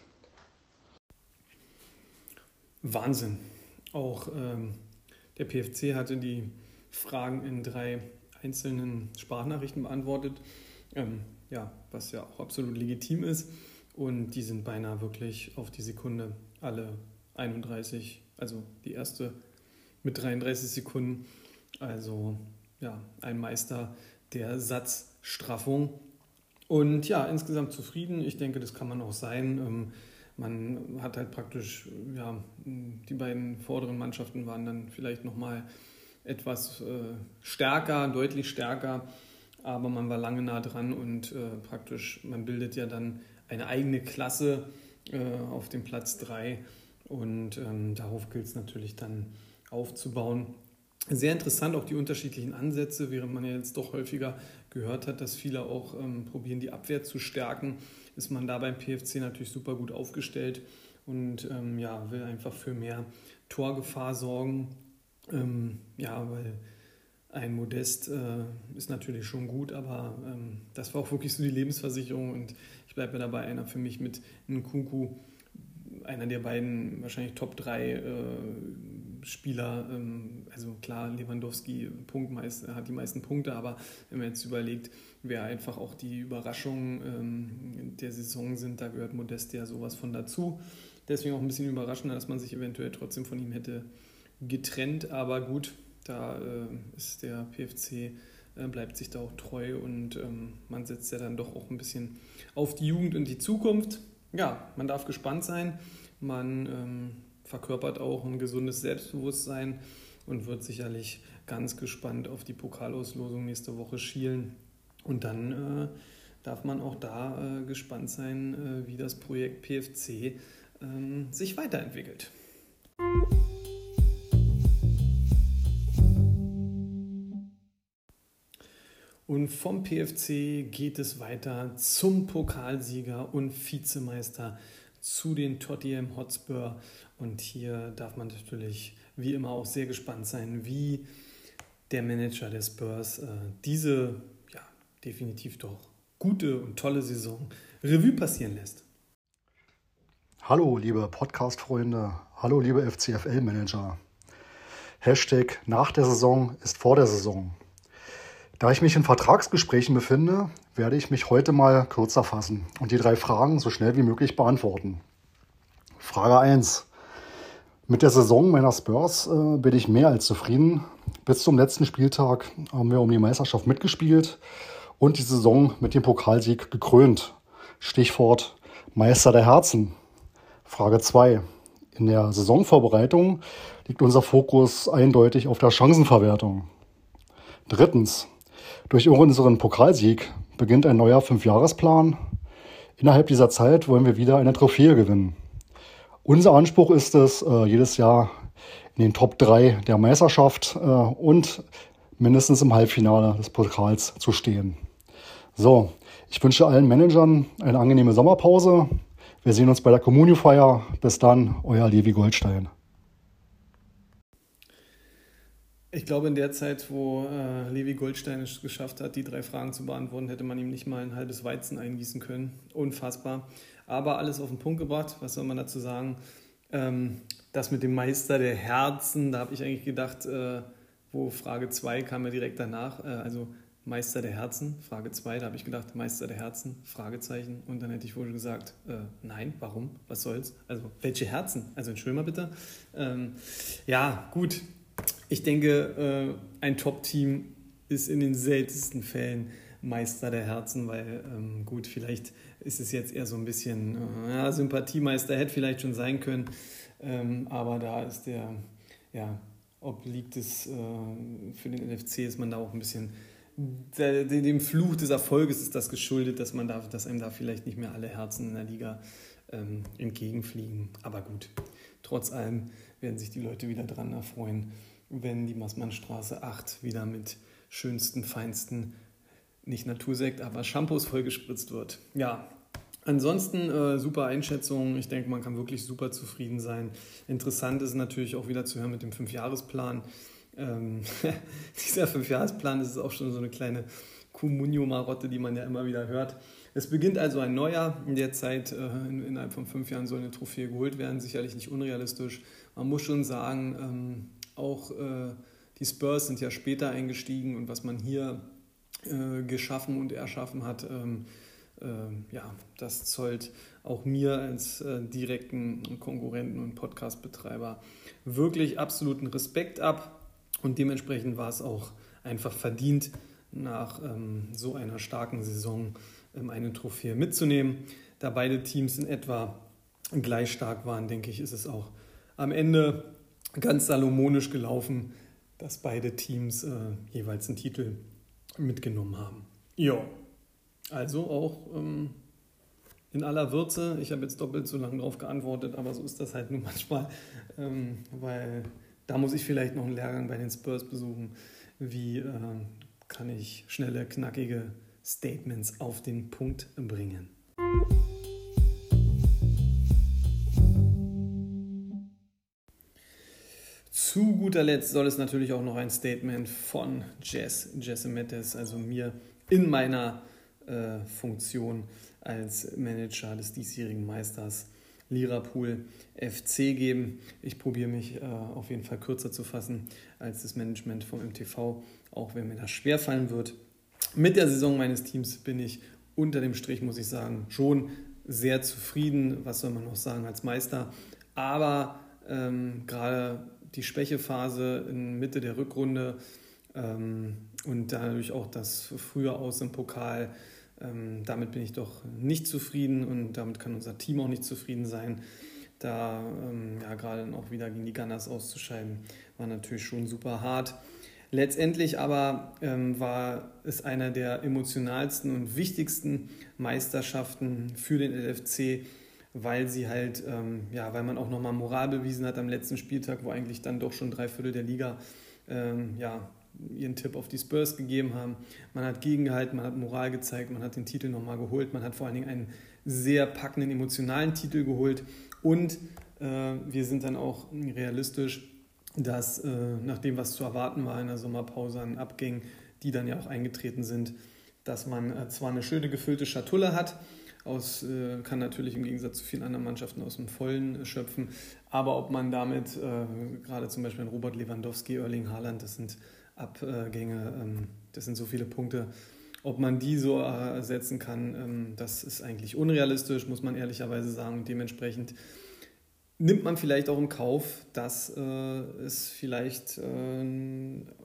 Wahnsinn. Auch ähm, der PFC hatte die Fragen in drei einzelnen Sprachnachrichten beantwortet, ähm, ja, was ja auch absolut legitim ist. Und die sind beinahe wirklich auf die Sekunde alle 31, also die erste mit 33 Sekunden. Also ja, ein Meister der Satzstraffung. Und ja, insgesamt zufrieden. Ich denke, das kann man auch sein. Ähm, man hat halt praktisch, ja, die beiden vorderen Mannschaften waren dann vielleicht nochmal etwas äh, stärker, deutlich stärker, aber man war lange nah dran und äh, praktisch, man bildet ja dann eine eigene Klasse äh, auf dem Platz 3 und ähm, darauf gilt es natürlich dann aufzubauen. Sehr interessant auch die unterschiedlichen Ansätze, während man ja jetzt doch häufiger gehört hat, dass viele auch ähm, probieren, die Abwehr zu stärken ist man da beim PFC natürlich super gut aufgestellt und ähm, ja, will einfach für mehr Torgefahr sorgen. Ähm, ja, weil ein Modest äh, ist natürlich schon gut, aber ähm, das war auch wirklich so die Lebensversicherung und ich bleibe dabei, einer für mich mit Nkunku, einer der beiden wahrscheinlich Top 3 äh, Spieler, ähm, also klar, Lewandowski Punktmeist, hat die meisten Punkte, aber wenn man jetzt überlegt, wer einfach auch die Überraschungen ähm, der Saison sind, da gehört Modest ja sowas von dazu. Deswegen auch ein bisschen überraschender, dass man sich eventuell trotzdem von ihm hätte getrennt. Aber gut, da äh, ist der PFC, äh, bleibt sich da auch treu und ähm, man setzt ja dann doch auch ein bisschen auf die Jugend und die Zukunft. Ja, man darf gespannt sein. Man ähm, verkörpert auch ein gesundes Selbstbewusstsein und wird sicherlich ganz gespannt auf die Pokalauslosung nächste Woche schielen. Und dann äh, darf man auch da äh, gespannt sein, äh, wie das Projekt PFC ähm, sich weiterentwickelt. Und vom PFC geht es weiter zum Pokalsieger und Vizemeister zu den Tottenham Hotspur. Und hier darf man natürlich wie immer auch sehr gespannt sein, wie der Manager der Spurs äh, diese ja, definitiv doch gute und tolle Saison Revue passieren lässt. Hallo, liebe Podcast-Freunde. Hallo, liebe FCFL-Manager. Hashtag nach der Saison ist vor der Saison. Da ich mich in Vertragsgesprächen befinde, werde ich mich heute mal kürzer fassen und die drei Fragen so schnell wie möglich beantworten. Frage 1. Mit der Saison meiner Spurs äh, bin ich mehr als zufrieden. Bis zum letzten Spieltag haben wir um die Meisterschaft mitgespielt und die Saison mit dem Pokalsieg gekrönt. Stichwort Meister der Herzen. Frage 2. In der Saisonvorbereitung liegt unser Fokus eindeutig auf der Chancenverwertung. Drittens. Durch unseren Pokalsieg beginnt ein neuer Fünfjahresplan. Innerhalb dieser Zeit wollen wir wieder eine Trophäe gewinnen. Unser Anspruch ist es, äh, jedes Jahr in den Top 3 der Meisterschaft äh, und mindestens im Halbfinale des Pokals zu stehen. So, ich wünsche allen Managern eine angenehme Sommerpause. Wir sehen uns bei der Communio-Feier. Bis dann, euer Levi Goldstein. Ich glaube, in der Zeit, wo äh, Levi Goldstein es geschafft hat, die drei Fragen zu beantworten, hätte man ihm nicht mal ein halbes Weizen eingießen können. Unfassbar. Aber alles auf den Punkt gebracht. Was soll man dazu sagen? Ähm, das mit dem Meister der Herzen, da habe ich eigentlich gedacht, äh, wo Frage 2 kam ja direkt danach. Äh, also Meister der Herzen, Frage 2, da habe ich gedacht, Meister der Herzen, Fragezeichen. Und dann hätte ich wohl gesagt, äh, nein, warum, was soll's? Also, welche Herzen? Also, entschuldigen mal bitte. Ähm, ja, gut, ich denke, äh, ein Top-Team ist in den seltensten Fällen Meister der Herzen, weil ähm, gut, vielleicht ist es jetzt eher so ein bisschen äh, ja, Sympathiemeister, hätte vielleicht schon sein können, ähm, aber da ist der, ja, obliegt es äh, für den NFC, ist man da auch ein bisschen, dem Fluch des Erfolges ist das geschuldet, dass, man da, dass einem da vielleicht nicht mehr alle Herzen in der Liga ähm, entgegenfliegen. Aber gut, trotz allem werden sich die Leute wieder dran erfreuen wenn die Massmannstraße 8 wieder mit schönsten, feinsten, nicht Natursekt, aber Shampoos vollgespritzt wird. Ja, ansonsten äh, super Einschätzung. Ich denke, man kann wirklich super zufrieden sein. Interessant ist natürlich auch wieder zu hören mit dem Fünfjahresplan. Ähm, dieser Fünfjahresplan ist auch schon so eine kleine Comunio-Marotte, die man ja immer wieder hört. Es beginnt also ein neuer. In der Zeit, äh, innerhalb von fünf Jahren soll eine Trophäe geholt werden. Sicherlich nicht unrealistisch. Man muss schon sagen, ähm, auch äh, die Spurs sind ja später eingestiegen und was man hier äh, geschaffen und erschaffen hat, ähm, äh, ja, das zollt auch mir als äh, direkten Konkurrenten und Podcastbetreiber wirklich absoluten Respekt ab und dementsprechend war es auch einfach verdient, nach ähm, so einer starken Saison ähm, eine Trophäe mitzunehmen. Da beide Teams in etwa gleich stark waren, denke ich, ist es auch am Ende ganz salomonisch gelaufen, dass beide Teams äh, jeweils einen Titel mitgenommen haben. Ja, also auch ähm, in aller Würze. Ich habe jetzt doppelt so lange darauf geantwortet, aber so ist das halt nun manchmal, ähm, weil da muss ich vielleicht noch einen Lehrgang bei den Spurs besuchen. Wie äh, kann ich schnelle, knackige Statements auf den Punkt bringen? Zu guter Letzt soll es natürlich auch noch ein Statement von Jess, Jesse Mettes, also mir in meiner äh, Funktion als Manager des diesjährigen Meisters Lirapool FC geben. Ich probiere mich äh, auf jeden Fall kürzer zu fassen als das Management vom MTV, auch wenn mir das schwerfallen wird. Mit der Saison meines Teams bin ich unter dem Strich, muss ich sagen, schon sehr zufrieden, was soll man noch sagen, als Meister. Aber ähm, gerade die Schwächephase in Mitte der Rückrunde ähm, und dadurch auch das frühe Aus im Pokal, ähm, damit bin ich doch nicht zufrieden und damit kann unser Team auch nicht zufrieden sein. Da ähm, ja, gerade auch wieder gegen die Gunners auszuscheiden, war natürlich schon super hart. Letztendlich aber ähm, war es einer der emotionalsten und wichtigsten Meisterschaften für den LFC, weil sie halt, ähm, ja, weil man auch nochmal Moral bewiesen hat am letzten Spieltag, wo eigentlich dann doch schon drei Viertel der Liga ähm, ja, ihren Tipp auf die Spurs gegeben haben. Man hat gegengehalten, man hat Moral gezeigt, man hat den Titel nochmal geholt, man hat vor allen Dingen einen sehr packenden emotionalen Titel geholt und äh, wir sind dann auch realistisch dass äh, nach dem, was zu erwarten war in der Sommerpause an Abgängen, die dann ja auch eingetreten sind, dass man äh, zwar eine schöne gefüllte Schatulle hat, aus, äh, kann natürlich im Gegensatz zu vielen anderen Mannschaften aus dem Vollen schöpfen, aber ob man damit äh, gerade zum Beispiel Robert Lewandowski, Erling Haaland, das sind Abgänge, ähm, das sind so viele Punkte, ob man die so ersetzen kann, ähm, das ist eigentlich unrealistisch, muss man ehrlicherweise sagen. Und dementsprechend nimmt man vielleicht auch im Kauf, dass äh, es vielleicht äh,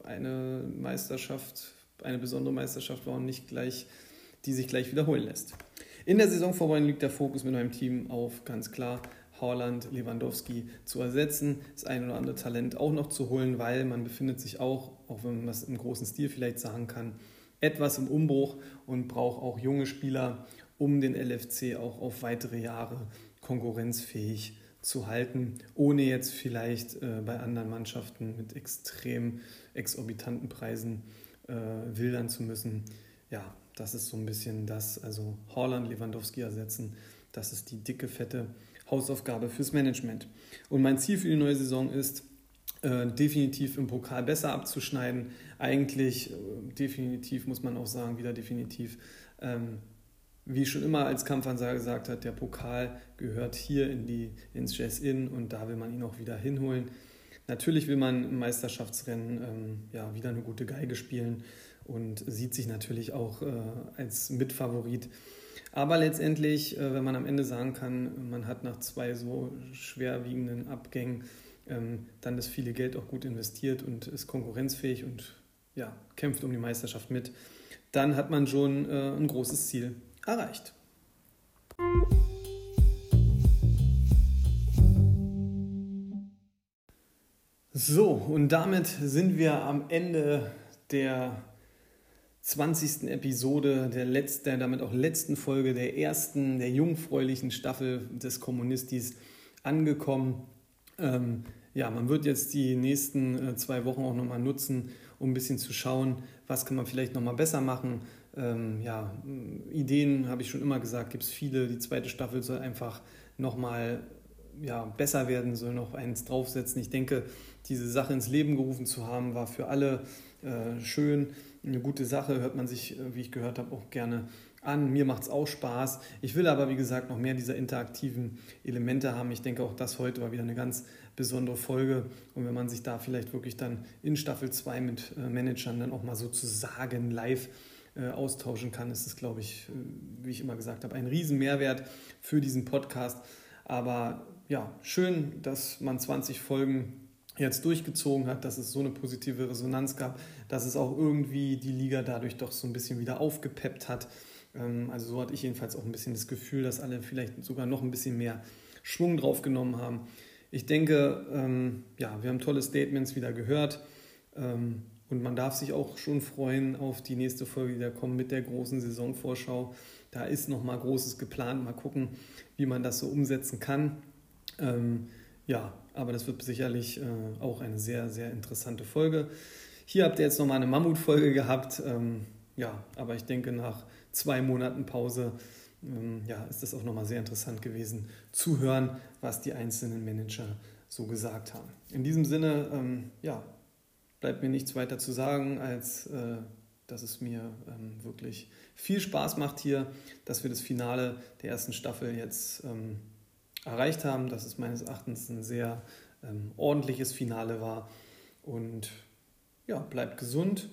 eine Meisterschaft, eine besondere Meisterschaft war und nicht gleich, die sich gleich wiederholen lässt. In der Saisonvorbereitung liegt der Fokus mit meinem Team auf ganz klar Haaland, Lewandowski zu ersetzen, das ein oder andere Talent auch noch zu holen, weil man befindet sich auch, auch wenn man das im großen Stil vielleicht sagen kann, etwas im Umbruch und braucht auch junge Spieler, um den LFC auch auf weitere Jahre konkurrenzfähig zu zu halten, ohne jetzt vielleicht äh, bei anderen Mannschaften mit extrem exorbitanten Preisen äh, wildern zu müssen. Ja, das ist so ein bisschen das, also Holland, Lewandowski ersetzen, das ist die dicke, fette Hausaufgabe fürs Management. Und mein Ziel für die neue Saison ist, äh, definitiv im Pokal besser abzuschneiden. Eigentlich, äh, definitiv muss man auch sagen, wieder definitiv ähm, wie schon immer als Kampfansager gesagt hat, der Pokal gehört hier in die, ins Jazz-In und da will man ihn auch wieder hinholen. Natürlich will man im Meisterschaftsrennen ähm, ja, wieder eine gute Geige spielen und sieht sich natürlich auch äh, als Mitfavorit. Aber letztendlich, äh, wenn man am Ende sagen kann, man hat nach zwei so schwerwiegenden Abgängen ähm, dann das viele Geld auch gut investiert und ist konkurrenzfähig und ja, kämpft um die Meisterschaft mit, dann hat man schon äh, ein großes Ziel erreicht. So, und damit sind wir am Ende der 20. Episode, der, letzten, damit auch letzten Folge der ersten, der jungfräulichen Staffel des Kommunistis angekommen. Ähm, ja, man wird jetzt die nächsten äh, zwei Wochen auch nochmal nutzen, um ein bisschen zu schauen, was kann man vielleicht nochmal besser machen, ähm, ja, Ideen habe ich schon immer gesagt, gibt es viele. Die zweite Staffel soll einfach nochmal ja, besser werden, soll noch eins draufsetzen. Ich denke, diese Sache ins Leben gerufen zu haben, war für alle äh, schön. Eine gute Sache, hört man sich, äh, wie ich gehört habe, auch gerne an. Mir macht es auch Spaß. Ich will aber, wie gesagt, noch mehr dieser interaktiven Elemente haben. Ich denke, auch das heute war wieder eine ganz besondere Folge. Und wenn man sich da vielleicht wirklich dann in Staffel 2 mit äh, Managern dann auch mal sozusagen live austauschen kann, ist es, glaube ich, wie ich immer gesagt habe, ein Riesenmehrwert für diesen Podcast. Aber ja, schön, dass man 20 Folgen jetzt durchgezogen hat, dass es so eine positive Resonanz gab, dass es auch irgendwie die Liga dadurch doch so ein bisschen wieder aufgepeppt hat. Ähm, also so hatte ich jedenfalls auch ein bisschen das Gefühl, dass alle vielleicht sogar noch ein bisschen mehr Schwung drauf genommen haben. Ich denke, ähm, ja, wir haben tolle Statements wieder gehört. Ähm, und man darf sich auch schon freuen auf die nächste Folge, die da kommt mit der großen Saisonvorschau. Da ist noch mal Großes geplant. Mal gucken, wie man das so umsetzen kann. Ja, aber das wird sicherlich äh, auch eine sehr, sehr interessante Folge. Hier habt ihr jetzt noch mal eine Mammutfolge gehabt. Ähm, ja, aber ich denke, nach zwei Monaten Pause ähm, ja, ist das auch noch mal sehr interessant gewesen, zu hören, was die einzelnen Manager so gesagt haben. In diesem Sinne, ähm, ja, bleibt mir nichts weiter zu sagen, als äh, dass es mir ähm, wirklich viel Spaß macht hier, dass wir das Finale der ersten Staffel jetzt ähm, erreicht haben, dass es meines Erachtens ein sehr ähm, ordentliches Finale war. Und ja, bleibt gesund,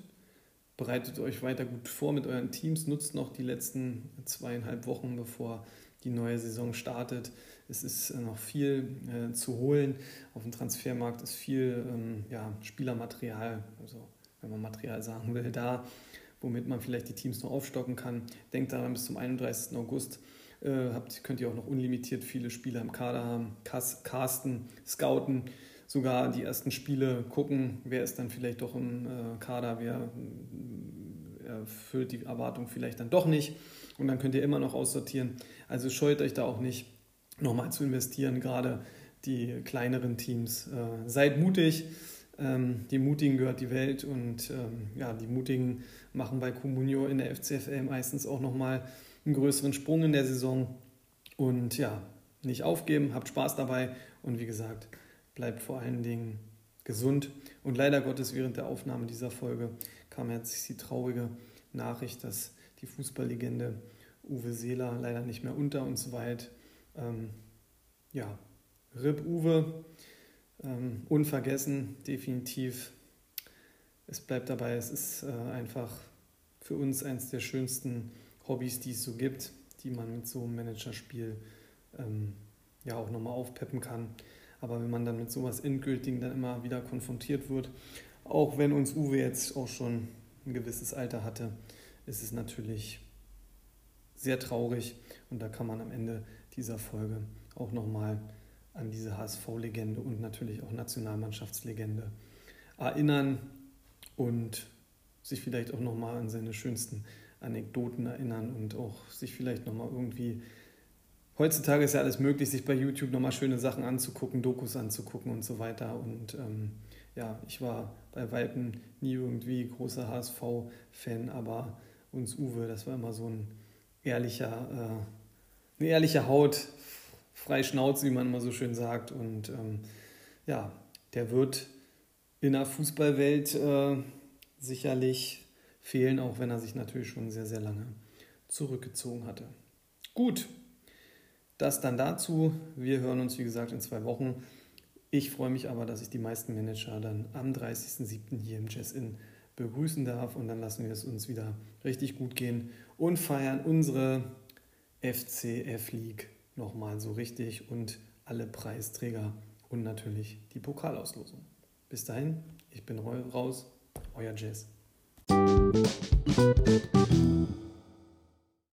bereitet euch weiter gut vor mit euren Teams, nutzt noch die letzten zweieinhalb Wochen, bevor die neue Saison startet. Es ist äh, noch viel äh, zu holen. Auf dem Transfermarkt ist viel ähm, ja, Spielermaterial, also wenn man Material sagen will, da, womit man vielleicht die Teams noch aufstocken kann. Denkt daran, bis zum 31. August äh, habt, könnt ihr auch noch unlimitiert viele Spieler im Kader haben, casten, scouten, sogar die ersten Spiele gucken, wer ist dann vielleicht doch im äh, Kader, wer äh, erfüllt die Erwartung vielleicht dann doch nicht. Und dann könnt ihr immer noch aussortieren. Also scheut euch da auch nicht nochmal zu investieren, gerade die kleineren Teams. Seid mutig, ähm, die Mutigen gehört die Welt und ähm, ja, die Mutigen machen bei Comunio in der FCFL meistens auch nochmal einen größeren Sprung in der Saison. Und ja, nicht aufgeben, habt Spaß dabei und wie gesagt, bleibt vor allen Dingen gesund. Und leider Gottes während der Aufnahme dieser Folge kam jetzt die traurige Nachricht, dass die Fußballlegende Uwe Seeler leider nicht mehr unter uns weit ähm, ja, RIP Uwe, ähm, unvergessen, definitiv. Es bleibt dabei, es ist äh, einfach für uns eines der schönsten Hobbys, die es so gibt, die man mit so einem Managerspiel ähm, ja auch nochmal aufpeppen kann. Aber wenn man dann mit sowas Endgültigen dann immer wieder konfrontiert wird, auch wenn uns Uwe jetzt auch schon ein gewisses Alter hatte, ist es natürlich sehr traurig und da kann man am Ende dieser Folge auch nochmal an diese HSV-Legende und natürlich auch Nationalmannschaftslegende erinnern und sich vielleicht auch nochmal an seine schönsten Anekdoten erinnern und auch sich vielleicht nochmal irgendwie. Heutzutage ist ja alles möglich, sich bei YouTube nochmal schöne Sachen anzugucken, Dokus anzugucken und so weiter. Und ähm, ja, ich war bei Weitem nie irgendwie großer HSV-Fan, aber uns Uwe, das war immer so ein ehrlicher, äh, eine ehrliche Haut, frei Schnauze, wie man immer so schön sagt. Und ähm, ja, der wird in der Fußballwelt äh, sicherlich fehlen, auch wenn er sich natürlich schon sehr, sehr lange zurückgezogen hatte. Gut, das dann dazu. Wir hören uns, wie gesagt, in zwei Wochen. Ich freue mich aber, dass ich die meisten Manager dann am 30.07. hier im Jazz-In begrüßen darf und dann lassen wir es uns wieder richtig gut gehen und feiern unsere FCF League nochmal so richtig und alle Preisträger und natürlich die Pokalauslosung. Bis dahin, ich bin raus, euer Jazz. Música